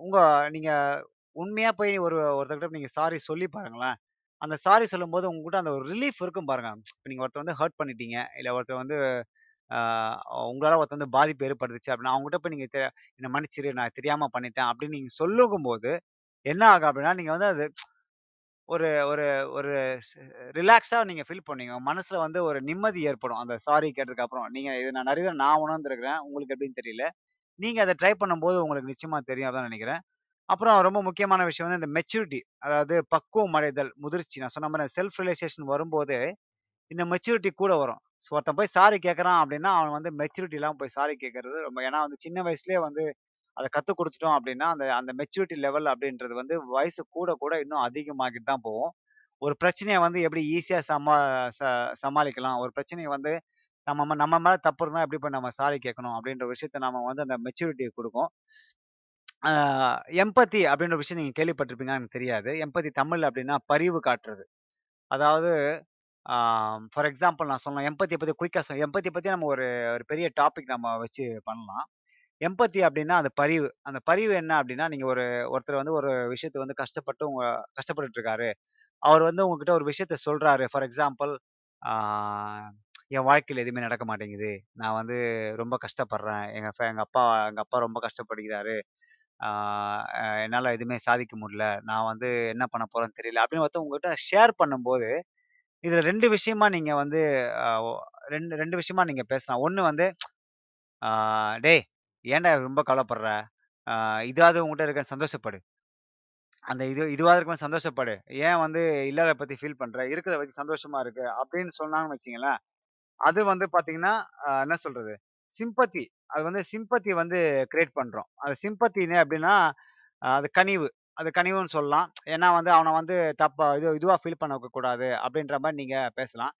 உங்க நீங்க உண்மையா போய் ஒரு ஒருத்தர்கிட்ட நீங்க சாரி சொல்லி பாருங்களேன். அந்த சாரி சொல்லும்போது உங்ககிட்ட அந்த ஒரு ரிலீஃப் இருக்கும் பாருங்க. இப்போ நீங்க ஒருத்தர் வந்து ஹர்ட் பண்ணிட்டீங்க. இல்ல ஒருத்தர் வந்து ஆ உங்களால ஒருத்தர் வந்து பாதிப்பு ஏற்படுத்துச்சு அப்படின்னா, அவங்ககிட்ட போய் நீங்க தெ "என்ன மன்னிச்சிரு நான் தெரியாம பண்ணிட்டேன்" அப்படின்னு நீங்க சொல்லும்போது என்ன ஆகும் அப்படின்னா, நீங்க வந்து அது ஒரு ஒரு ஒரு ரிலாக்ஸாக நீங்கள் ஃபீல் பண்ணுவீங்க. உங்க வந்து ஒரு நிம்மதி ஏற்படும். அந்த சாரி கேட்டதுக்கு அப்புறம். நீங்க இது நான் நிறைய நான் உணர்ந்துருக்கிறேன் உங்களுக்கு எப்படின்னு தெரியல. நீங்கள் அதை ட்ரை பண்ணும்போது உங்களுக்கு நிச்சயமாக தெரியும் அதான் நினைக்கிறேன் அப்புறம் ரொம்ப முக்கியமான விஷயம் வந்து இந்த மெச்சூரிட்டி. அதாவது பக்குவம் அடைதல், முதிர்ச்சி. நான் சொன்ன மாதிரி செல்ஃப் ரிலேஷேஷன் வரும்போது, இந்த மெச்சூரிட்டி கூட வரும். ஸோ ஒருத்தன் போய் சாரி கேட்குறான் அப்படின்னா, அவன் வந்து மெச்சூரிட்டிலாம் போய் சாரி கேட்கறது ரொம்ப ஏன்னா வந்து சின்ன வயசுலேயே வந்து அத கத்துக் குடுத்துட்டோம் அப்படின்னா, அந்த அந்த மெச்சூரிட்டி லெவல் அப்படின்றது வந்து வயசு கூட கூட இன்னும் அதிகமாகிட்டு தான் போகும். ஒரு பிரச்சனைய வந்து எப்படி ஈஸியா சமா ச சமாளிக்கலாம். ஒரு பிரச்சனைய வந்து நம்ம ம நம்ம மேல தப்பு இருந்தா எப்படி போய் நம்ம சாரி கேட்கணும் அப்படின்ற விஷயத்த நாம வந்து அந்த மெச்சூரிட்டி குடுக்கும். ஆ எம்பத்தி அப்படின்ற விஷயம் நீங்க கேள்விப்பட்டிருப்பீங்களான்னு எனக்கு தெரியாது. எம்பத்தி தமிழ்ல அப்படின்னா பரிவு காட்டுறது. அதாவது ஆ ஃபார் எக்ஸாம்பிள் நான் சொன்னேன் எம்பத்திய பத்தி குயிக்கா சொ எம்பத்திய பத்தி நம்ம ஒரு ஒரு பெரிய டாபிக் நம்ம வச்சு பண்ணலாம். எம்பத்தி அப்படின்னா அது பரிவு. அந்த பரிவு என்ன அப்படின்னா நீங்க ஒரு ஒருத்தர் வந்து ஒரு விஷயத்த வந்து கஷ்டப்பட்டு உங்க கஷ்டப்பட்டுட்டு இருக்காரு. அவர் வந்து உங்ககிட்ட ஒரு விஷயத்த சொல்றாரு. ஃபார் எக்ஸாம்பிள் என் வாழ்க்கையில் எதுவுமே நடக்க மாட்டேங்குது. நான் வந்து ரொம்ப கஷ்டப்படுறேன். எங்க எங்கள் எங்க அப்பா எங்க அப்பா ரொம்ப கஷ்டப்படுகிறாரு. என்னால் எதுவுமே சாதிக்க முடியல. நான் வந்து என்ன பண்ண போறேன்னு தெரியல. அப்படின்னு ஒருத்தர் உங்ககிட்ட ஷேர் பண்ணும்போது, இதுல ரெண்டு விஷயமா நீங்க வந்து ரெண்டு ரெண்டு விஷயமா நீங்க பேசலாம். ஒன்று வந்து "டேய் ஏன்டா ரொம்ப கவலைப்படுற? இதாவது உங்ககிட்ட இருக்க சந்தோஷப்படு. அந்த இது இதுவாக இருக்கும்போது சந்தோஷப்படு. ஏன் வந்து இல்லாத பற்றி ஃபீல் பண்ணுற இருக்கிறத பற்றி சந்தோஷமா இருக்கு." அப்படின்னு சொன்னாங்கன்னு வச்சிங்களேன் அது வந்து பார்த்தீங்கன்னா, என்ன சொல்றது? சிம்பத்தி. அது வந்து சிம்பத்தி வந்து கிரியேட் பண்ணுறோம் அது சிம்பத்தின்னு அப்படின்னா அது கனிவு. அது கனிவுன்னு சொல்லலாம். ஏன்னா வந்து அவனை வந்து தப்பா இது இதுவாக ஃபீல் பண்ண வைக்கக்கூடாது அப்படின்ற மாதிரி நீங்கள் பேசலாம்.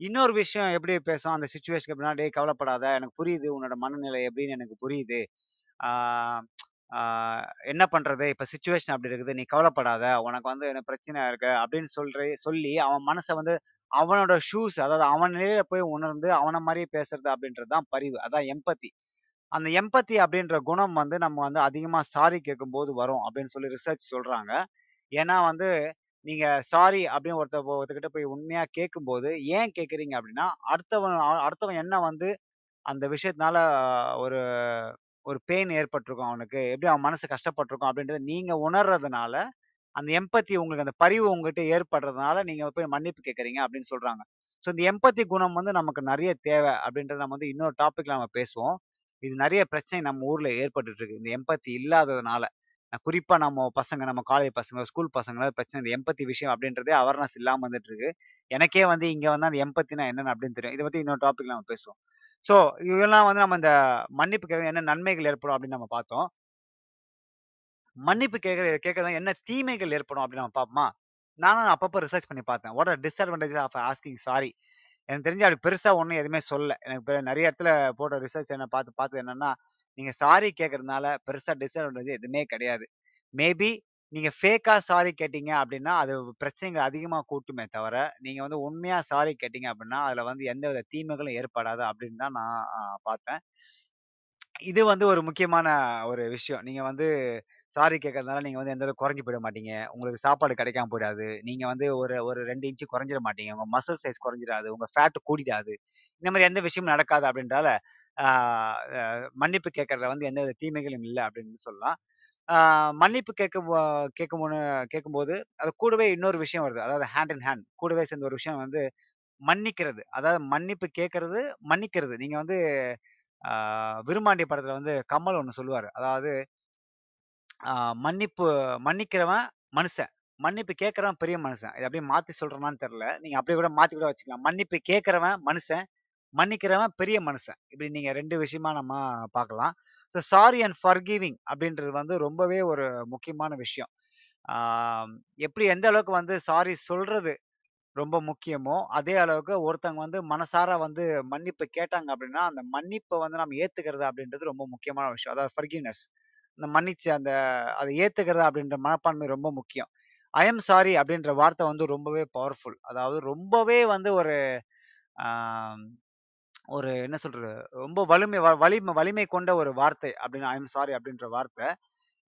இன்னொரு விஷயம் எப்படி பேசும் அந்த சுச்சுவேஷனுக்கு எப்படின்னா, "டேய் கவலைப்படாத. எனக்கு புரியுது. உன்னோட மனநிலை எப்படின்னு எனக்கு புரியுது. என்ன பண்றது? இப்ப சுச்சுவேஷன் அப்படி இருக்குது. நீ கவலைப்படாத. உனக்கு வந்து என்ன பிரச்சனை இருக்கு." அப்படின்னு சொல்ற சொல்லி அவன் மனசை வந்து அவனோட ஷூஸ் அதாவது அவன் நிலையில போய் உணர்ந்து அவனை மாதிரியே பேசுறது அப்படின்றது தான் பரிவு. அதான் எம்பத்தி. அந்த எம்பத்தி அப்படின்ற குணம் வந்து நம்ம வந்து அதிகமா சாரி கேட்கும்போது வரும் அப்படின்னு சொல்லி ரிசர்ச் சொல்றாங்க. ஏன்னா வந்து நீங்க சாரி அப்படின்னு ஒருத்த ஒருத்தர்கிட்ட போய் உண்மையா கேட்கும்போது, ஏன் கேட்குறீங்க அப்படின்னா, அடுத்தவன் அ அடுத்தவன் என்ன வந்து அந்த விஷயத்தினால ஒரு ஒரு பெயின் ஏற்பட்டிருக்கும் அவனுக்கு. எப்படி அவன் மனசு கஷ்டப்பட்டிருக்கும் அப்படின்றத நீங்க உணர்றதுனால, அந்த எம்பத்தி உங்களுக்கு அந்த பரிவு உங்ககிட்ட ஏற்படுறதுனால, நீங்க போய் மன்னிப்பு கேட்குறீங்க அப்படின்னு சொல்றாங்க. ஸோ இந்த எம்பத்தி குணம் வந்து நமக்கு நிறைய தேவை அப்படின்றத நம்ம வந்து இன்னொரு டாபிக்ல நம்ம பேசுவோம். இது நிறைய பிரச்சனை நம்ம ஊர்ல ஏற்பட்டுட்டு இருக்கு. இந்த எம்பத்தி இல்லாததுனால. குறிப்பாக குறிப்பா நம்ம பசங்க, நம்ம காலேஜ் பசங்க, ஸ்கூல் பசங்கலாம் பிரச்சனை இந்த எம்பத்தி விஷயம் அப்படின்றதே அவேர்னஸ் இல்லாம வந்துட்டு இருக்கு. எனக்கே வந்து இங்க வந்து அந்த எம்பத்தினா என்னன்னு அப்படின்னு தெரியும். இதை பத்தி இன்னொரு டாபிக்ல நம்ம பேசுவோம். ஸோ இதெல்லாம் வந்து நம்ம இந்த மன்னிப்பு கேட்க என்ன நன்மைகள் ஏற்படும் அப்படின்னு நம்ம பார்த்தோம். மன்னிப்பு கேட்கற கேட்கறதா என்ன தீமைகள் ஏற்படும் அப்படின்னு நம்ம பார்ப்போமா? நானும் அப்பப்போ ரிசர்ச் பண்ணி பார்த்தேன். What are disadvantage of asking sorry? எனக்கு தெரிஞ்சு அப்படி பெருசா ஒன்றும் எதுவுமே சொல்லல. எனக்கு நிறைய இடத்துல போட்ட ரிசர்ச் என்ன பார்த்து பார்த்து என்னன்னா, நீங்க சாரி கேட்கறதுனால பெருசா டிஸ்அட்வான்டேஜ் எதுவுமே கிடையாது. மேபி நீங்க ஃபேக்கா சாரி கேட்டீங்க அப்படின்னா, அது பிரச்சனைகள் அதிகமா கூட்டுமே தவிர, நீங்க வந்து உண்மையா சாரி கேட்டீங்க அப்படின்னா, அதுல வந்து எந்தவித தீமைகளும் ஏற்படாது அப்படின்னு தான் நான் பார்த்தேன். இது வந்து ஒரு முக்கியமான ஒரு விஷயம். நீங்க வந்து சாரி கேட்கறதுனால நீங்க வந்து எந்த அளவுக்கு குறைஞ்சி போயிட மாட்டீங்க. உங்களுக்கு சாப்பாடு கிடைக்காம போயிடாது. நீங்க வந்து ஒரு ஒரு ரெண்டு இன்ச்சு குறைஞ்சிட மாட்டீங்க. உங்க மசில் சைஸ் குறைஞ்சிடாது. உங்க ஃபேட் கூடிடாது. இந்த மாதிரி எந்த விஷயமும் நடக்காது அப்படின்றால மன்னிப்பு கேட்கறதுல வந்து எந்தவித தீமைகளும் இல்லை அப்படின்னு சொல்லலாம். மன்னிப்பு கேட்கும் போ கேட்கும்போது, அது கூடவே இன்னொரு விஷயம் வருது. அதாவது ஹேண்ட் இன் ஹேண்ட் கூடவே சேர்ந்த ஒரு விஷயம் வந்து மன்னிக்கிறது. அதாவது மன்னிப்பு கேட்கறது, மன்னிக்கிறது. நீங்க வந்து ஆ விருமாண்டி படத்துல வந்து கமல் ஒன்று சொல்லுவார் அதாவது மன்னிப்பு மன்னிக்கிறவன் மனுஷன் மன்னிப்பு கேட்குறவன் பெரிய மனுஷன் இது அப்படியே மாத்தி சொல்றேனான்னு தெரியல. நீங்க அப்படியே கூட மாத்தி கூட வச்சுக்கலாம். மன்னிப்பு கேட்கறவன் மனுஷன் மன்னிக்கிறவன் பெரிய மனுஷன் இப்படி நீங்கள் ரெண்டு விஷயமா நம்ம பார்க்கலாம். ஸோ சாரி அண்ட் ஃபர்கிவிங் அப்படின்றது வந்து ரொம்பவே ஒரு முக்கியமான விஷயம். எப்படி எந்த அளவுக்கு வந்து சாரி சொல்றது ரொம்ப முக்கியமோ, அதே அளவுக்கு ஒருத்தவங்க வந்து மனசார வந்து மன்னிப்பு கேட்டாங்க அப்படின்னா, அந்த மன்னிப்பை வந்து நம்ம ஏத்துக்கிறது அப்படின்றது ரொம்ப முக்கியமான விஷயம். அதாவது ஃபர்கிவ்னஸ். அந்த மன்னிச்சு அந்த அதை ஏத்துக்கிறது அப்படின்ற மனப்பான்மை ரொம்ப முக்கியம். ஐ சாரி அப்படின்ற வார்த்தை வந்து ரொம்பவே பவர்ஃபுல். அதாவது ரொம்பவே வந்து ஒரு ஒரு என்ன சொல்றது? ரொம்ப வலிமை வ வலிமை வலிமை கொண்ட ஒரு வார்த்தை அப்படின்னு ஐம் சாரி அப்படின்ற வார்த்தை.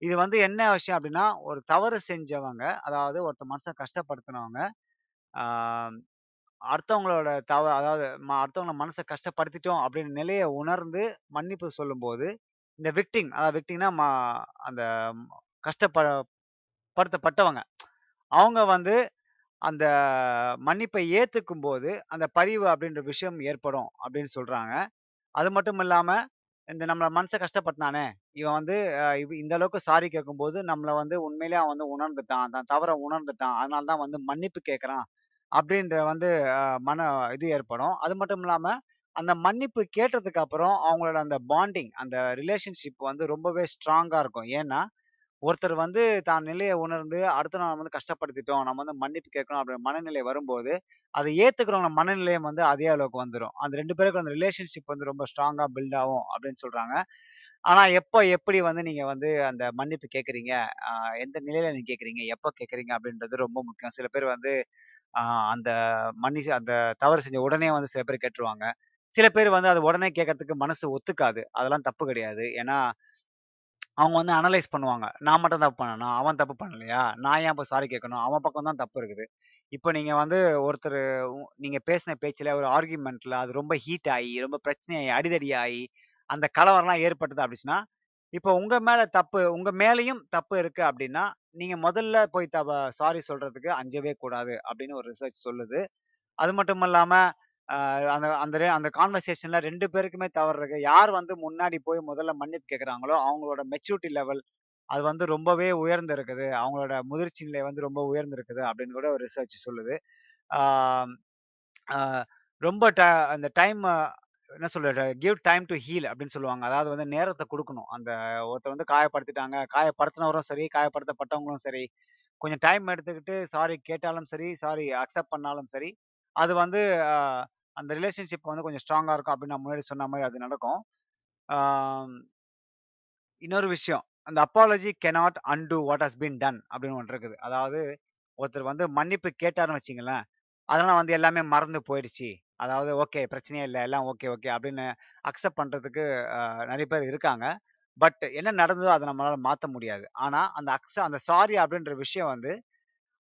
இது வந்து என்ன விஷயம் அப்படின்னா, ஒரு தவறு செஞ்சவங்க, அதாவது ஒருத்த மனசை கஷ்டப்படுத்தினவங்க அடுத்தவங்களோட தவ அதாவது ம அடுத்தவங்கள மனசை கஷ்டப்படுத்திட்டோம் அப்படின்னு நிலையை உணர்ந்து மன்னிப்பு சொல்லும்போது, இந்த விக்டிங் அதாவது விக்டிங்னா மா அந்த கஷ்டப்ப படுத்தப்பட்டவங்க. அவங்க வந்து அந்த மன்னிப்பை ஏற்றுக்கும் போது அந்த பரிவு அப்படின்ற விஷயம் ஏற்படும் அப்படின்னு சொல்கிறாங்க அது மட்டும் இல்லாமல் இந்த நம்மளை மனசை கஷ்டப்பட்டானே இவன் வந்து இவ் இந்த அளவுக்கு சாரி கேட்கும்போது, நம்மளை வந்து உண்மையிலேயே அவன் வந்து உணர்ந்துட்டான். தான் தவற உணர்ந்துட்டான். அதனால தான் வந்து மன்னிப்பு கேட்குறான் அப்படின்ற வந்து மன இது ஏற்படும். அது மட்டும் இல்லாமல் அந்த மன்னிப்பு கேட்டதுக்கு அப்புறம் அவங்களோட அந்த பாண்டிங், அந்த ரிலேஷன்ஷிப் வந்து ரொம்பவே ஸ்ட்ராங்காக இருக்கும். ஏன்னா, ஒருத்தர் வந்து தான் நிலையை உணர்ந்து, அடுத்த நாள் வந்து கஷ்டப்படுத்திட்டோம். நம்ம வந்து மன்னிப்பு கேட்கணும் அப்படின்ற மனநிலை வரும்போது, அதை ஏத்துக்கிறவங்க மனநிலையம் வந்து அதே அளவுக்கு வந்துடும் அந்த ரெண்டு பேருக்கும் அந்த ரிலேஷன்ஷிப் வந்து ரொம்ப ஸ்ட்ராங்கா பில்ட் ஆகும் அப்படின்னு சொல்றாங்க. ஆனா எப்ப, எப்படி வந்து நீங்க வந்து அந்த மன்னிப்பு கேட்குறீங்க எந்த நிலையில நீங்க கேட்குறீங்க எப்ப கேட்குறீங்க அப்படின்றது ரொம்ப முக்கியம். சில பேர் வந்து அந்த மன்னி அந்த தவறு செஞ்ச உடனே வந்து சில பேர் கேட்டுருவாங்க. சில பேர் வந்து அது உடனே கேட்கறதுக்கு மனசு ஒத்துக்காது. அதெல்லாம் தப்பு கிடையாது. ஏன்னா அவங்க வந்து அனலைஸ் பண்ணுவாங்க. நான் மட்டும் தப்பு பண்ணணும் அவன் தப்பு பண்ணலையா? நான் ஏன் இப்போ சாரி கேட்கணும்? அவன் பக்கம் தான் தப்பு இருக்குது. இப்போ நீங்கள் வந்து ஒருத்தர் நீங்கள் பேசின பேச்சில் ஒரு ஆர்கியூமெண்ட்டில் அது ரொம்ப ஹீட் ஆகி ரொம்ப பிரச்சனையாகி அடிதடி ஆகி அந்த கலவரம்லாம் ஏற்பட்டது அப்படின்னா இப்போ உங்கள் மேலே தப்பு உங்கள் மேலேயும் தப்பு இருக்குது அப்படின்னா நீங்கள் முதல்ல போய் தவ சாரி சொல்கிறதுக்கு அஞ்சவே கூடாது அப்படின்னு ஒரு ரிசர்ச் சொல்லுது. அது மட்டும் இல்லாமல் அந்த அந்த அந்த கான்வர்சேஷன்ல ரெண்டு பேருக்குமே தவறு இருக்கு. யார் வந்து முன்னாடி போய் முதல்ல மன்னிப்பு கேட்குறாங்களோ அவங்களோட மெச்சூரிட்டி லெவல் அது வந்து ரொம்பவே உயர்ந்து இருக்குது. அவங்களோட முதிர்ச்சி நிலை வந்து ரொம்ப உயர்ந்து இருக்குது அப்படின்னு கூட ஒரு ரிசர்ச் சொல்லுது. ரொம்ப ட அந்த டைம் என்ன சொல்ற கிவ் டைம் டு ஹீல் அப்படின்னு சொல்லுவாங்க. அதாவது வந்து நேரத்தை கொடுக்கணும் அந்த ஒருத்தர் வந்து காயப்படுத்திட்டாங்க. காயப்படுத்தினவரும் சரி, காயப்படுத்தப்பட்டவங்களும் சரி, கொஞ்சம் டைம் எடுத்துக்கிட்டு சாரி கேட்டாலும் சரி, சாரி அக்செப்ட் பண்ணாலும் சரி, அது வந்து அந்த ரிலேஷன்ஷிப் வந்து கொஞ்சம் ஸ்ட்ராங்காக இருக்கும் அப்படின்னு நான் முன்னாடி சொன்ன மாதிரி அது நடக்கும். இன்னொரு விஷயம். அந்த apology cannot undo what has been done அப்படின்னு ஒன்று இருக்குது. அதாவது ஒருத்தர் வந்து மன்னிப்பு கேட்டாருன்னு வச்சிங்களேன் அதெல்லாம் வந்து எல்லாமே மறந்து போயிடுச்சு. அதாவது ஓகே பிரச்சனையே இல்லை எல்லாம் ஓகே, ஓகே அப்படின்னு அக்செப்ட் பண்ணுறதுக்கு நிறைய பேர் இருக்காங்க. பட் என்ன நடந்ததோ அதை நம்மளால் மாற்ற முடியாது. ஆனால் அந்த அக்ச அந்த சாரி அப்படின்ற விஷயம் வந்து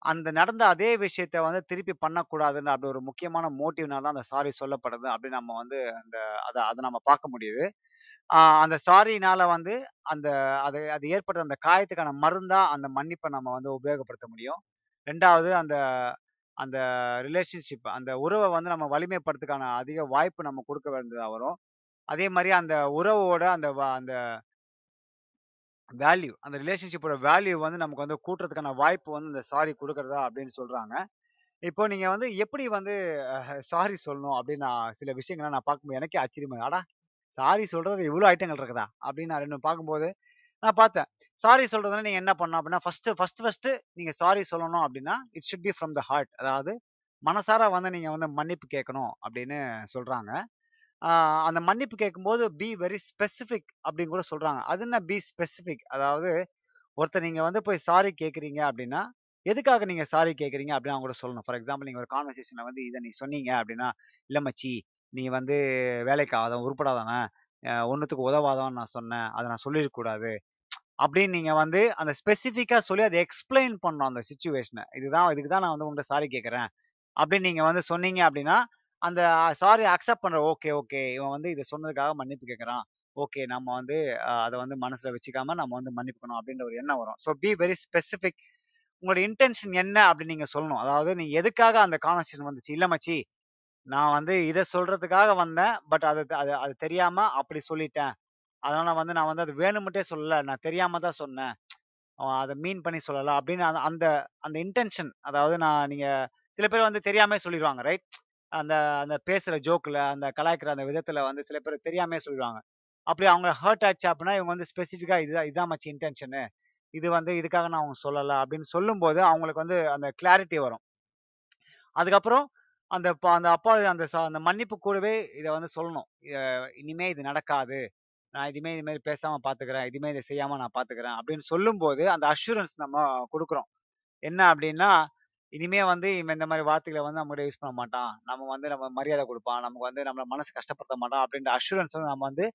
அந்த நடந்த அதே விஷயத்த வந்து திருப்பி பண்ணக்கூடாதுன்னு அப்படி ஒரு முக்கியமான மோட்டிவ்னால தான் அந்த சாரி சொல்லப்படுது அப்படின்னு நம்ம வந்து அந்த அதை அதை நம்ம பார்க்க முடியுது. அந்த சாரினால வந்து அந்த அது அது ஏற்பட்ட அந்த காயத்துக்கான மருந்தா அந்த மன்னிப்பை நம்ம வந்து உபயோகப்படுத்த முடியும். ரெண்டாவது அந்த அந்த ரிலேஷன்ஷிப் அந்த உறவை வந்து நம்ம வலிமைப்படுத்துக்கான அதிக வாய்ப்பு நம்ம கொடுக்க வேண்டியதாக வரும். அதே மாதிரி அந்த உறவோட அந்த வ அந்த வேல்யூ அந்த ரிலேஷன்ஷிப்போட வேல்யூ வந்து நமக்கு வந்து கூட்டுறதுக்கான வாய்ப்பு வந்து இந்த சாரி கொடுக்குறதா அப்படின்னு சொல்கிறாங்க இப்போ நீங்கள் வந்து எப்படி வந்து சாரி சொல்லணும் அப்படின்னு நான் சில விஷயங்களை நான் பார்க்கும்போது எனக்கே ஆச்சரியமா ஆடா சாரி சொல்கிறது இவ்வளோ ஐட்டங்கள் இருக்குதா? அப்படின்னு நான் ரெண்டு பார்க்கும்போது நான் பார்த்தேன். சாரி சொல்கிறதுனா நீங்கள் என்ன பண்ணணும் அப்படின்னா, ஃபர்ஸ்ட்டு ஃபஸ்ட்டு ஃபஸ்ட்டு நீங்கள் சாரி சொல்லணும் அப்படின்னா, it should be from the heart. அதாவது மனசார வந்து நீங்கள் வந்து மன்னிப்பு கேட்கணும் அப்படின்னு சொல்கிறாங்க அந்த மன்னிப்பு கேட்கும்போது பி வெரி ஸ்பெசிஃபிக் அப்படின்னு கூட சொல்கிறாங்க அது என்ன பி ஸ்பெசிஃபிக்? அதாவது ஒருத்தர் நீங்கள் வந்து போய் சாரி கேட்குறீங்க அப்படின்னா, எதுக்காக நீங்கள் சாரி கேட்குறீங்க அப்படின்னு அவங்க கூட சொல்லணும். ஃபார் எக்ஸாம்பிள் நீங்கள் ஒரு கான்வர்சேஷனில் வந்து இதை நீ சொன்னீங்க அப்படின்னா, இல்லை மச்சி, நீ வந்து வேலைக்கு ஆகாதவன், உருப்படாதானே ஒன்றுத்துக்கு உதவாதவன்னு நான் சொன்னேன். அதை நான் சொல்லியிருக்கக்கூடாது அப்படின்னு நீங்கள் வந்து அந்த ஸ்பெசிஃபிக்காக சொல்லி அதை எக்ஸ்ப்ளைன் பண்ணணும் அந்த சுச்சுவேஷனை இதுதான் இதுக்கு தான் நான் வந்து உங்கள்கிட்ட சாரி கேட்குறேன் அப்படின்னு நீங்கள் வந்து சொன்னீங்க அப்படின்னா, அந்த சாரி அக்செப்ட் பண்ற ஓகே, ஓகே. இவன் வந்து இதை சொன்னதுக்காக மன்னிப்பு கேட்கறான் ஓகே. நம்ம வந்து அதை வந்து மனசுல வச்சுக்காம நம்ம வந்து மன்னிப்புக்கணும் அப்படின்ற ஒரு எண்ணம் வரும். So be very specific. உங்களோட இன்டென்ஷன் என்ன அப்படின்னு நீங்க சொல்லணும். அதாவது நீ எதுக்காக அந்த கான்வர்சேஷன் வந்துச்சு? இல்ல மச்சி, நான் வந்து இதை சொல்றதுக்காக வந்தேன். பட் அது அது அது தெரியாம அப்படி சொல்லிட்டேன். அதனால வந்து நான் வந்து அது வேணும்ட்டே சொல்லல. நான் தெரியாம தான் சொன்னேன். அதை மீன் பண்ணி சொல்லலாம் அப்படின்னு அந்த அந்த அந்த இன்டென்ஷன் அதாவது நான் நீங்க சில பேர் வந்து தெரியாமயே சொல்லிடுவாங்க ரைட்? அந்த அந்த பேசுகிற ஜோக்கில் அந்த கலாய்க்கிற அந்த விதத்தில் வந்து சில பேர் தெரியாமே சொல்லுவாங்க அப்படி அவங்கள ஹர்ட் ஆச்சு அப்படின்னா, இவங்க வந்து ஸ்பெசிஃபிக்காக இதுதான் இதான் மச்சு இன்டென்ஷனு. இது வந்து இதுக்காக நான் அவங்க சொல்லலை அப்படின்னு சொல்லும்போது, அவங்களுக்கு வந்து அந்த கிளாரிட்டி வரும். அதுக்கப்புறம் அந்த ப அந்த அப்பா அந்த அந்த மன்னிப்பு கூடவே இதை வந்து சொல்லணும். இனிமே இது நடக்காது. நான் இதுமே இது பேசாமல் பேசாம பார்த்துக்கிறேன். இதுமே இதை செய்யாமல் நான் பார்த்துக்கிறேன். அப்படின்னு சொல்லும்போது, அந்த அஷ்யூரன்ஸ் நம்ம கொடுக்குறோம் என்ன அப்படின்னா, இனிமே வந்து இவன் இந்த மாதிரி வார்த்தைகளை வந்து நம்மகிட்ட யூஸ் பண்ண மாட்டான். நம்ம வந்து நம்ம மரியாதை கொடுப்பான் நமக்கு வந்து நம்மள மனசு கஷ்டப்படுத்த மாட்டான். அப்படின்ற அஷூரன்ஸ் வந்து நம்ம வந்து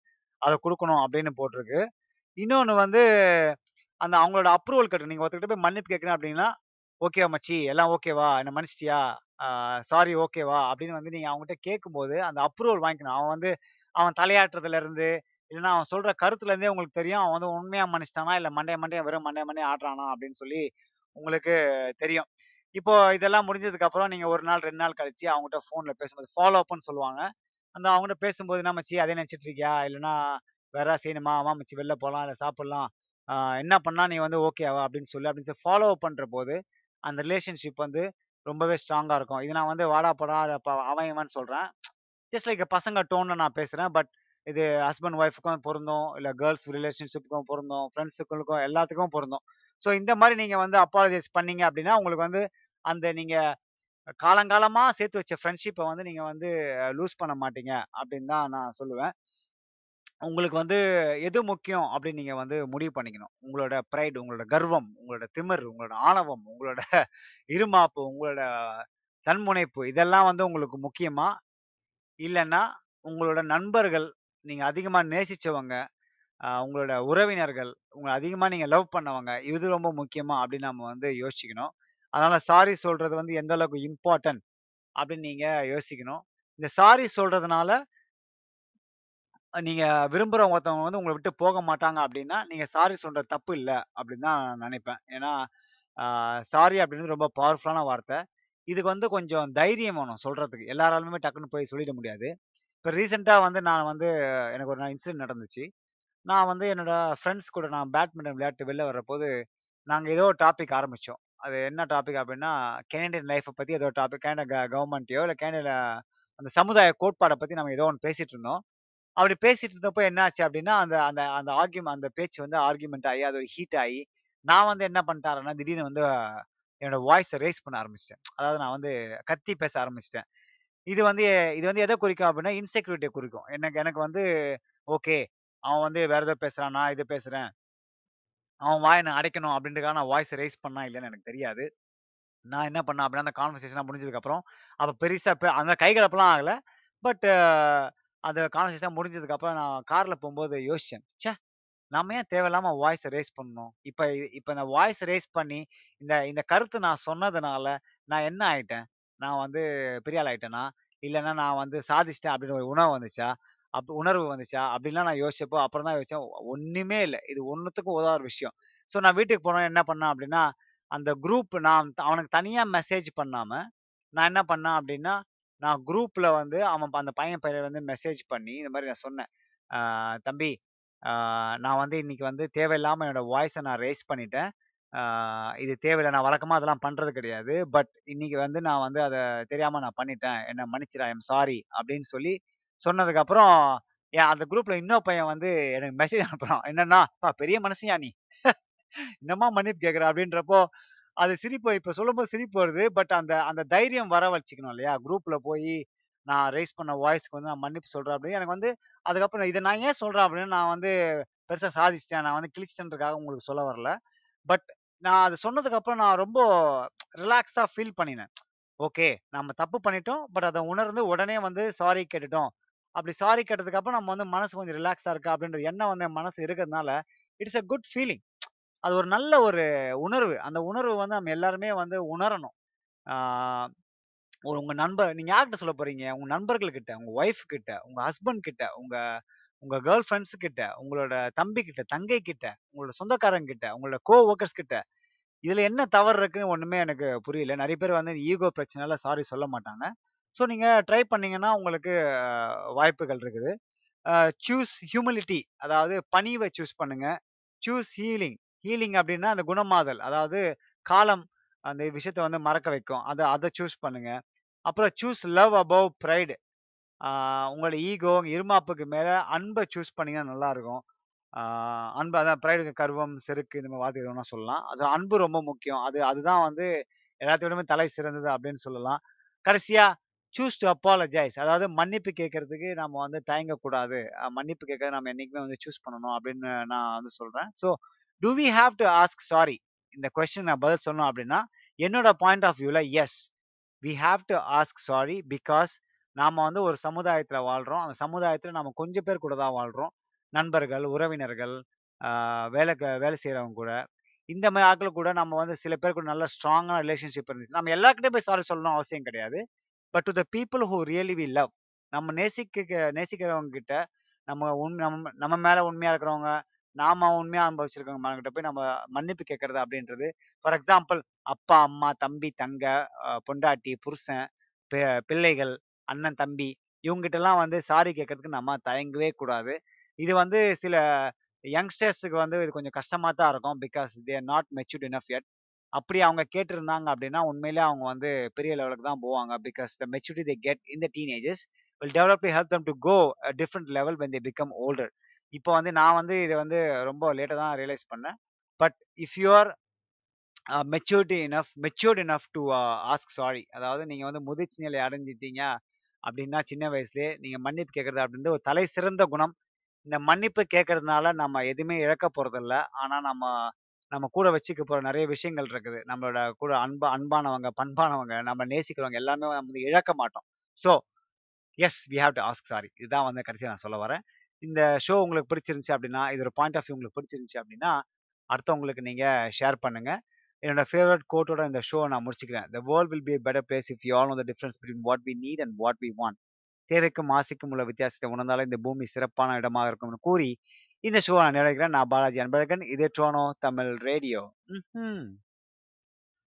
அதை கொடுக்கணும் அப்படின்னு போட்டிருக்கு. இன்னொன்று வந்து அந்த அவங்களோட அப்ரூவல் கட்டு. நீங்கள் ஒருத்தர்கிட்ட போய் மன்னிப்பு கேட்குறேன் அப்படின்னா, "ஓகேவா மச்சி, எல்லாம் ஓகேவா? என்ன மன்னிச்சிட்டியா? சாரி ஓகேவா?" அப்படின்னு வந்து நீங்கள் அவங்ககிட்ட கேட்கும்போது, அந்த அப்ரூவல் வாங்கிக்கணும். அவன் வந்து அவன் தலையாட்டுறதுலேருந்து இல்லைன்னா அவன் சொல்கிற கருத்துலேருந்தே உங்களுக்கு தெரியும். அவன் வந்து உண்மையாக மன்னிச்சிட்டானா, இல்லை மண்டைய மண்டைய வெறும் மண்டைய மண்டைய ஆட்டுறானா அப்படின்னு சொல்லி உங்களுக்கு தெரியும். இப்போ இதெல்லாம் முடிஞ்சதுக்கு அப்புறம் நீங்க ஒரு நாள், ரெண்டு நாள் கழிச்சு அவங்ககிட்ட ஃபோன்ல பேசும்போது ஃபாலோ அப்னு சொல்லுவாங்க. அந்த அவங்ககிட்ட பேசும்போது, "என்ன மச்சி அதே நினைச்சிட்டு இருக்கியா? இல்லைன்னா வேற செய்யணுமா? ஆமா மச்சி வெளில போகலாம் இல்லை சாப்பிடலாம். என்ன பண்ணா நீ வந்து ஓகேவா?" அப்படின்னு சொல்லி அப்படின்னு சொல்லி ஃபாலோ அப் பண்றபோது, அந்த ரிலேஷன்ஷிப் வந்து ரொம்பவே ஸ்ட்ராங்கா இருக்கும். இது நான் வந்து வாடா, போடா அவன் இவன்னு சொல்றேன். ஜஸ்ட் லைக் பசங்க டோன்ல நான் பேசுறேன். பட் இது ஹஸ்பண்ட் ஒய்ஃபுக்கும் பொருந்தும். இல்லை கேர்ள்ஸ் ரிலேஷன்ஷிப்புக்கும் பொருந்தும். ஃபிரெண்ட்ஸுகளுக்கும் எல்லாத்துக்கும் பொருந்தும். ஸோ இந்த மாதிரி நீங்கள் வந்து அப்பாலஜைஸ் பண்ணீங்க அப்படின்னா, உங்களுக்கு வந்து அந்த நீங்கள் காலங்காலமாக சேர்த்து வச்ச ஃப்ரெண்ட்ஷிப்பை வந்து நீங்கள் வந்து லூஸ் பண்ண மாட்டீங்க அப்படின்னு தான் நான் சொல்லுவேன். உங்களுக்கு வந்து எது முக்கியம் அப்படின்னு நீங்கள் வந்து முடிவு பண்ணிக்கணும். உங்களோட ப்ரைடு உங்களோட கர்வம், உங்களோட திமிர், உங்களோட ஆணவம், உங்களோட இருமாப்பு, உங்களோட தன்முனைப்பு இதெல்லாம் வந்து உங்களுக்கு முக்கியமா? இல்லைன்னா உங்களோட நண்பர்கள், நீங்கள் அதிகமாக நேசிச்சவங்க, உங்களோட உறவினர்கள், உங்களை அதிகமாக நீங்கள் லவ் பண்ணவங்க, இது ரொம்ப முக்கியமா அப்படின்னு நம்ம வந்து யோசிக்கணும். அதனால சாரி சொல்றது வந்து எந்த அளவுக்கு இம்பார்ட்டன்ட் அப்படின்னு நீங்க யோசிக்கணும். இந்த சாரி சொல்றதுனால நீங்க விரும்புற ஒருத்தவங்க வந்து உங்களை விட்டு போக மாட்டாங்க அப்படின்னா, நீங்க சாரி சொல்றது தப்பு இல்லை அப்படின்னு தான் நான் நினைப்பேன். ஏன்னா, சாரி அப்படின்றது ரொம்ப பவர்ஃபுல்லான வார்த்தை. இதுக்கு வந்து கொஞ்சம் தைரியம் வேணும் சொல்றதுக்கு. எல்லாராலுமே டக்குன்னு போய் சொல்லிட முடியாது. இப்போ ரீசெண்டாக வந்து நான் வந்து எனக்கு ஒரு இன்சிடென்ட் நடந்துச்சு. நான் வந்து என்னோட ஃப்ரெண்ட்ஸ் கூட நான் பேட்மிண்டன் விளையாட்டு வெளில வரப்போது, நாங்கள் ஏதோ ஒரு டாபிக் ஆரம்பித்தோம் அது என்ன டாபிக் அப்படின்னா கெனடியன் லைஃப்பை பற்றி ஏதோ டாபிக் கனடா கவர்மெண்ட்டையோ இல்லை இல்ல அந்த சமுதாய கோட்பாடை பற்றி நம்ம ஏதோ ஒன்று பேசிட்டு இருந்தோம். அப்படி பேசிட்டு இருந்தப்போ என்ன ஆச்சு அந்த அந்த அந்த ஆர்கியூமெண்ட் அந்த பேச்சு வந்து ஆர்கியூமெண்ட் ஆகி அது ஒரு ஹீட் ஆகி நான் வந்து என்ன பண்ணிட்டாருன்னா திடீர்னு வந்து என்னோட வாய்ஸை ரேஸ் பண்ண ஆரம்பிச்சிட்டேன் அதாவது நான் வந்து கத்தி பேச ஆரம்பிச்சிட்டேன் இது வந்து இது வந்து எதை குறிக்கும் அப்படின்னா இன்செக்யூரிட்டியை குறிக்கும். எனக்கு எனக்கு வந்து ஓகே. அவன் வந்து வேற ஏதோ பேசுறான். நான் இதை பேசுறேன். அவன் வாய் நான் அடைக்கணும் அப்படின்றக்காக நான் வாய்ஸ் ரைஸ் பண்ணா இல்லைன்னு எனக்கு தெரியாது. நான் என்ன பண்ணேன் அப்படின்னா அந்த கான்வர்சேஷனாக முடிஞ்சதுக்கப்புறம், அப்போ பெருசாக இப்போ அந்த கை ஆகலை ஆகல. பட் அந்த கான்வர்சேஷன் முடிஞ்சதுக்கப்புறம் நான் காரில் போகும்போது யோசிச்சேன். சே நம்ம ஏன் தேவையில்லாமல் வாய்ஸ ரேஸ் பண்ணணும்? இப்போ இப்போ இந்த வாய்ஸ் ரேஸ் பண்ணி, இந்த இந்த கருத்து நான் சொன்னதுனால, நான் என்ன ஆயிட்டேன்? நான் வந்து பெரிய ஆள் ஆயிட்டேனா? நான் வந்து சாதிச்சிட்டேன் அப்படின்னு ஒரு உணவு வந்துச்சா? அப் உணர்வு வந்துச்சா? அப்படின்லாம் நான் யோசிச்சப்போ, அப்புறம் தான் யோசிச்சேன். ஒன்றுமே இல்லை இது ஒண்ணுத்துக்கும் உதவாத விஷயம். ஸோ நான் வீட்டுக்கு போனேன் என்ன பண்ணேன் அப்படின்னா, அந்த குரூப் நான் அவனுக்கு தனியாக மெசேஜ் பண்ணாமல் நான் என்ன பண்ணேன் அப்படின்னா, நான் குரூப்பில் வந்து அவன் அந்த பையன் பேர வந்து மெசேஜ் பண்ணி, இந்த மாதிரி நான் சொன்னேன். தம்பி, நான் வந்து இன்னைக்கு வந்து தேவையில்லாமல் என்னோட வாய்ஸை நான் ரேஸ் பண்ணிட்டேன். இது தேவையில்லை நான் வழக்கமாக அதெல்லாம் பண்ணுறது கிடையாது. பட் இன்னைக்கு வந்து நான் வந்து அதை தெரியாமல் நான் பண்ணிட்டேன். என்ன மன்னிச்சிடா ஐ எம் சாரி" அப்படின்னு சொல்லி சொன்னதுக்கப்புறம், ஏன் அந்த குரூப்ல இன்னொரு பையன் வந்து எனக்கு மெசேஜ் அனுப்புறான். என்னன்னா, பெரிய மனுஷன்யா நீ. என்னம்மா மன்னிப்பு கேட்குற அப்படின்றப்போ, அது சிரிப்பு இப்ப சொல்லும்போது சிரிப்பு வருது. பட் அந்த அந்த தைரியம் வர வச்சுக்கணும் இல்லையா? குரூப்ல போய் நான் ரைஸ் பண்ண வாய்ஸ்க்கு வந்து நான் மன்னிப்பு சொல்றேன் அப்படின்னு எனக்கு வந்து அதுக்கப்புறம் இதை நான் ஏன் சொல்றேன் அப்படின்னு நான் வந்து பெருசா சாதிச்சிட்டேன் நான் வந்து கிழிச்சிட்டேன்றதுக்காக உங்களுக்கு சொல்ல வரல. பட் நான் அது சொன்னதுக்கு அப்புறம் நான் ரொம்ப ரிலாக்ஸா ஃபீல் பண்ணினேன். ஓகே. நம்ம தப்பு பண்ணிட்டோம். பட் அதை உணர்ந்து உடனே வந்து சாரி கேட்டுட்டோம். அப்படி சாரி கேட்டதுக்கு அப்புறம் நம்ம வந்து மனசு கொஞ்சம் ரிலாக்ஸா இருக்கா அப்படின்ற எண்ணம் வந்து என் மனசு இருக்கிறதுனால, இட்ஸ் அ குட் ஃபீலிங். அது ஒரு நல்ல ஒரு உணர்வு. அந்த உணர்வு வந்து நம்ம எல்லாருமே வந்து உணரணும். ஒரு உங்க நண்பர் நீங்க யார்கிட்ட சொல்ல போறீங்க? உங்க நண்பர்கள்கிட்ட உங்கள் உங்க ஒய்ஃப் கிட்ட, உங்க ஹஸ்பண்ட் கிட்ட, உங்க உங்க கேர்ள் ஃப்ரெண்ட்ஸ் கிட்ட, உங்களோட தம்பி கிட்ட, தங்கை கிட்ட, உங்களோட சொந்தக்காரங்க கிட்ட, உங்களோட கோ ஒர்க்கர்ஸ் கிட்ட. இதுல என்ன தவறு இருக்குன்னு ஒண்ணுமே எனக்கு புரியல. நிறைய பேர் வந்து ஈகோ பிரச்சனையால சாரி சொல்ல மாட்டாங்க. ஸோ நீங்கள் ட்ரை பண்ணீங்கன்னா உங்களுக்கு வாய்ப்புகள் இருக்குது. சூஸ் ஹியூமிலிட்டி அதாவது பணிவை சூஸ் பண்ணுங்க. Choose healing. ஹீலிங் அப்படின்னா அந்த குணமாதல். அதாவது காலம் அந்த விஷயத்த வந்து மறக்க வைக்கும். அதை அதை சூஸ் பண்ணுங்க. அப்புறம் சூஸ் லவ் அபோவ் ப்ரைடு உங்களோட ஈகோ, இருமாப்புக்கு மேலே அன்பை சூஸ் பண்ணிங்கன்னா நல்லாயிருக்கும் அன்பு அதான் பிரைடுக்கு கர்வம், செருக்கு இந்த மாதிரி வார்த்தை எது சொல்லலாம். அது அன்பு ரொம்ப முக்கியம். அது அதுதான் வந்து எல்லாத்தையுமே தலை சிறந்தது அப்படின்னு சொல்லலாம். கடைசியாக சூஸ் டூ அப்பாலஜைஸ் அதாவது மன்னிப்பு கேட்கறதுக்கு நம்ம வந்து தயங்கக்கூடாது. மன்னிப்பு கேட்கறது நம்ம என்னைக்குமே வந்து சூஸ் பண்ணணும் அப்படின்னு நான் வந்து சொல்றேன். So do we have to ask sorry? இந்த கொஸ்டின் நான் பதில் சொன்னோம் அப்படின்னா, என்னோட பாயிண்ட் ஆஃப் வியூவில் yes. We have to ask sorry because நாம் வந்து ஒரு சமுதாயத்தில் வாழ்கிறோம் அந்த சமுதாயத்தில் நம்ம கொஞ்சம் பேர் கூட தான் வாழ்கிறோம் நண்பர்கள், உறவினர்கள், வேலை வேலைக்கு வேலை செய்கிறவங்க கூட. இந்த மாதிரி ஆட்கள் கூட நம்ம வந்து சில பேர் கூட நல்ல ஸ்ட்ராங்கான ரிலேஷன்ஷிப் இருந்துச்சு. நம்ம எல்லாருக்கிட்டையும் போய் சாரி சொல்லணும் அவசியம் கிடையாது. But to the people who really we love. நம்ம நேசிக்க நேசிக்கிறவங்க கிட்ட நம்ம உண் நம்ம நம்ம மேல உண்மையா இருக்கிறவங்க, நாம உண்மையா அனுபவிச்சிருக்கவங்க கிட்ட போய் நம்ம மன்னிப்பு கேட்கறது அப்படின்றது, ஃபார் எக்ஸாம்பிள் அப்பா, அம்மா, தம்பி, தங்க, பொண்டாட்டி, புருஷன், பிள்ளைகள், அண்ணன், தம்பி இவங்ககிட்டலாம் வந்து சாரி கேட்கறதுக்கு நம்ம தயங்கவே கூடாது. இது வந்து சில யங்ஸ்டர்ஸ்க்கு வந்து இது கொஞ்சம் கஷ்டமா தான் இருக்கும். Because they're not matured enough yet அப்படி அவங்க கேட்டிருந்தாங்க அப்படின்னா, உண்மையிலேயே அவங்க வந்து பெரிய லெவலுக்கு தான் போவாங்க. Because the maturity they get in the teenages will develop to help them to go different level when they become older. இப்போ வந்து நான் வந்து இதை வந்து ரொம்ப லேட்டாக தான் ரியலைஸ் பண்ணேன். But if you are maturity enough matured enough to ask sorry. அதாவது நீங்கள் வந்து முதிர்ச்சி நிலை அடைஞ்சிட்டீங்க அப்படின்னா, சின்ன வயசுலேயே நீங்கள் மன்னிப்பு கேட்கறது அப்படின்றது ஒரு தலை சிறந்த குணம். இந்த மன்னிப்பு கேட்கறதுனால நம்ம எதுவுமே இழக்க போகிறதில்ல ஆனால் நம்ம நம்ம கூட வச்சுக்க போற நிறைய விஷயங்கள் இருக்குது. நம்மளோட கூட அன்பா அன்பானவங்க, பண்பானவங்க, நம்ம நேசிக்கிறவங்க எல்லாமே நம்ம வந்து இழக்க மாட்டோம். So, yes we have to ask sorry. இதுதான் வந்து கடைசியாக நான் சொல்ல வரேன். இந்த ஷோ உங்களுக்கு பிடிச்சிருந்துச்சு அப்படின்னா, இதோட பாயிண்ட் ஆஃப் வியூ உங்களுக்கு பிடிச்சிருந்துச்சு அப்படின்னா, அடுத்தவங்களுக்கு நீங்கள் ஷேர் பண்ணுங்க. என்னோட ஃபேவரட் கோட்டோட இந்த ஷோ நான் முடிச்சுக்கிறேன். "The world will be better place if you all know the difference between what we need and what we want." தேவைக்கும் ஆசைக்கும் உள்ள வித்தியாசத்தை உணர்ந்தாலே இந்த பூமி சிறப்பான இடமாக இருக்கும்னு கூறி, இந்த ஷோ நான் நினைக்கிறேன் நான் பாலாஜி அன்பழகன். இது டோனோ தமிழ் ரேடியோ. ம்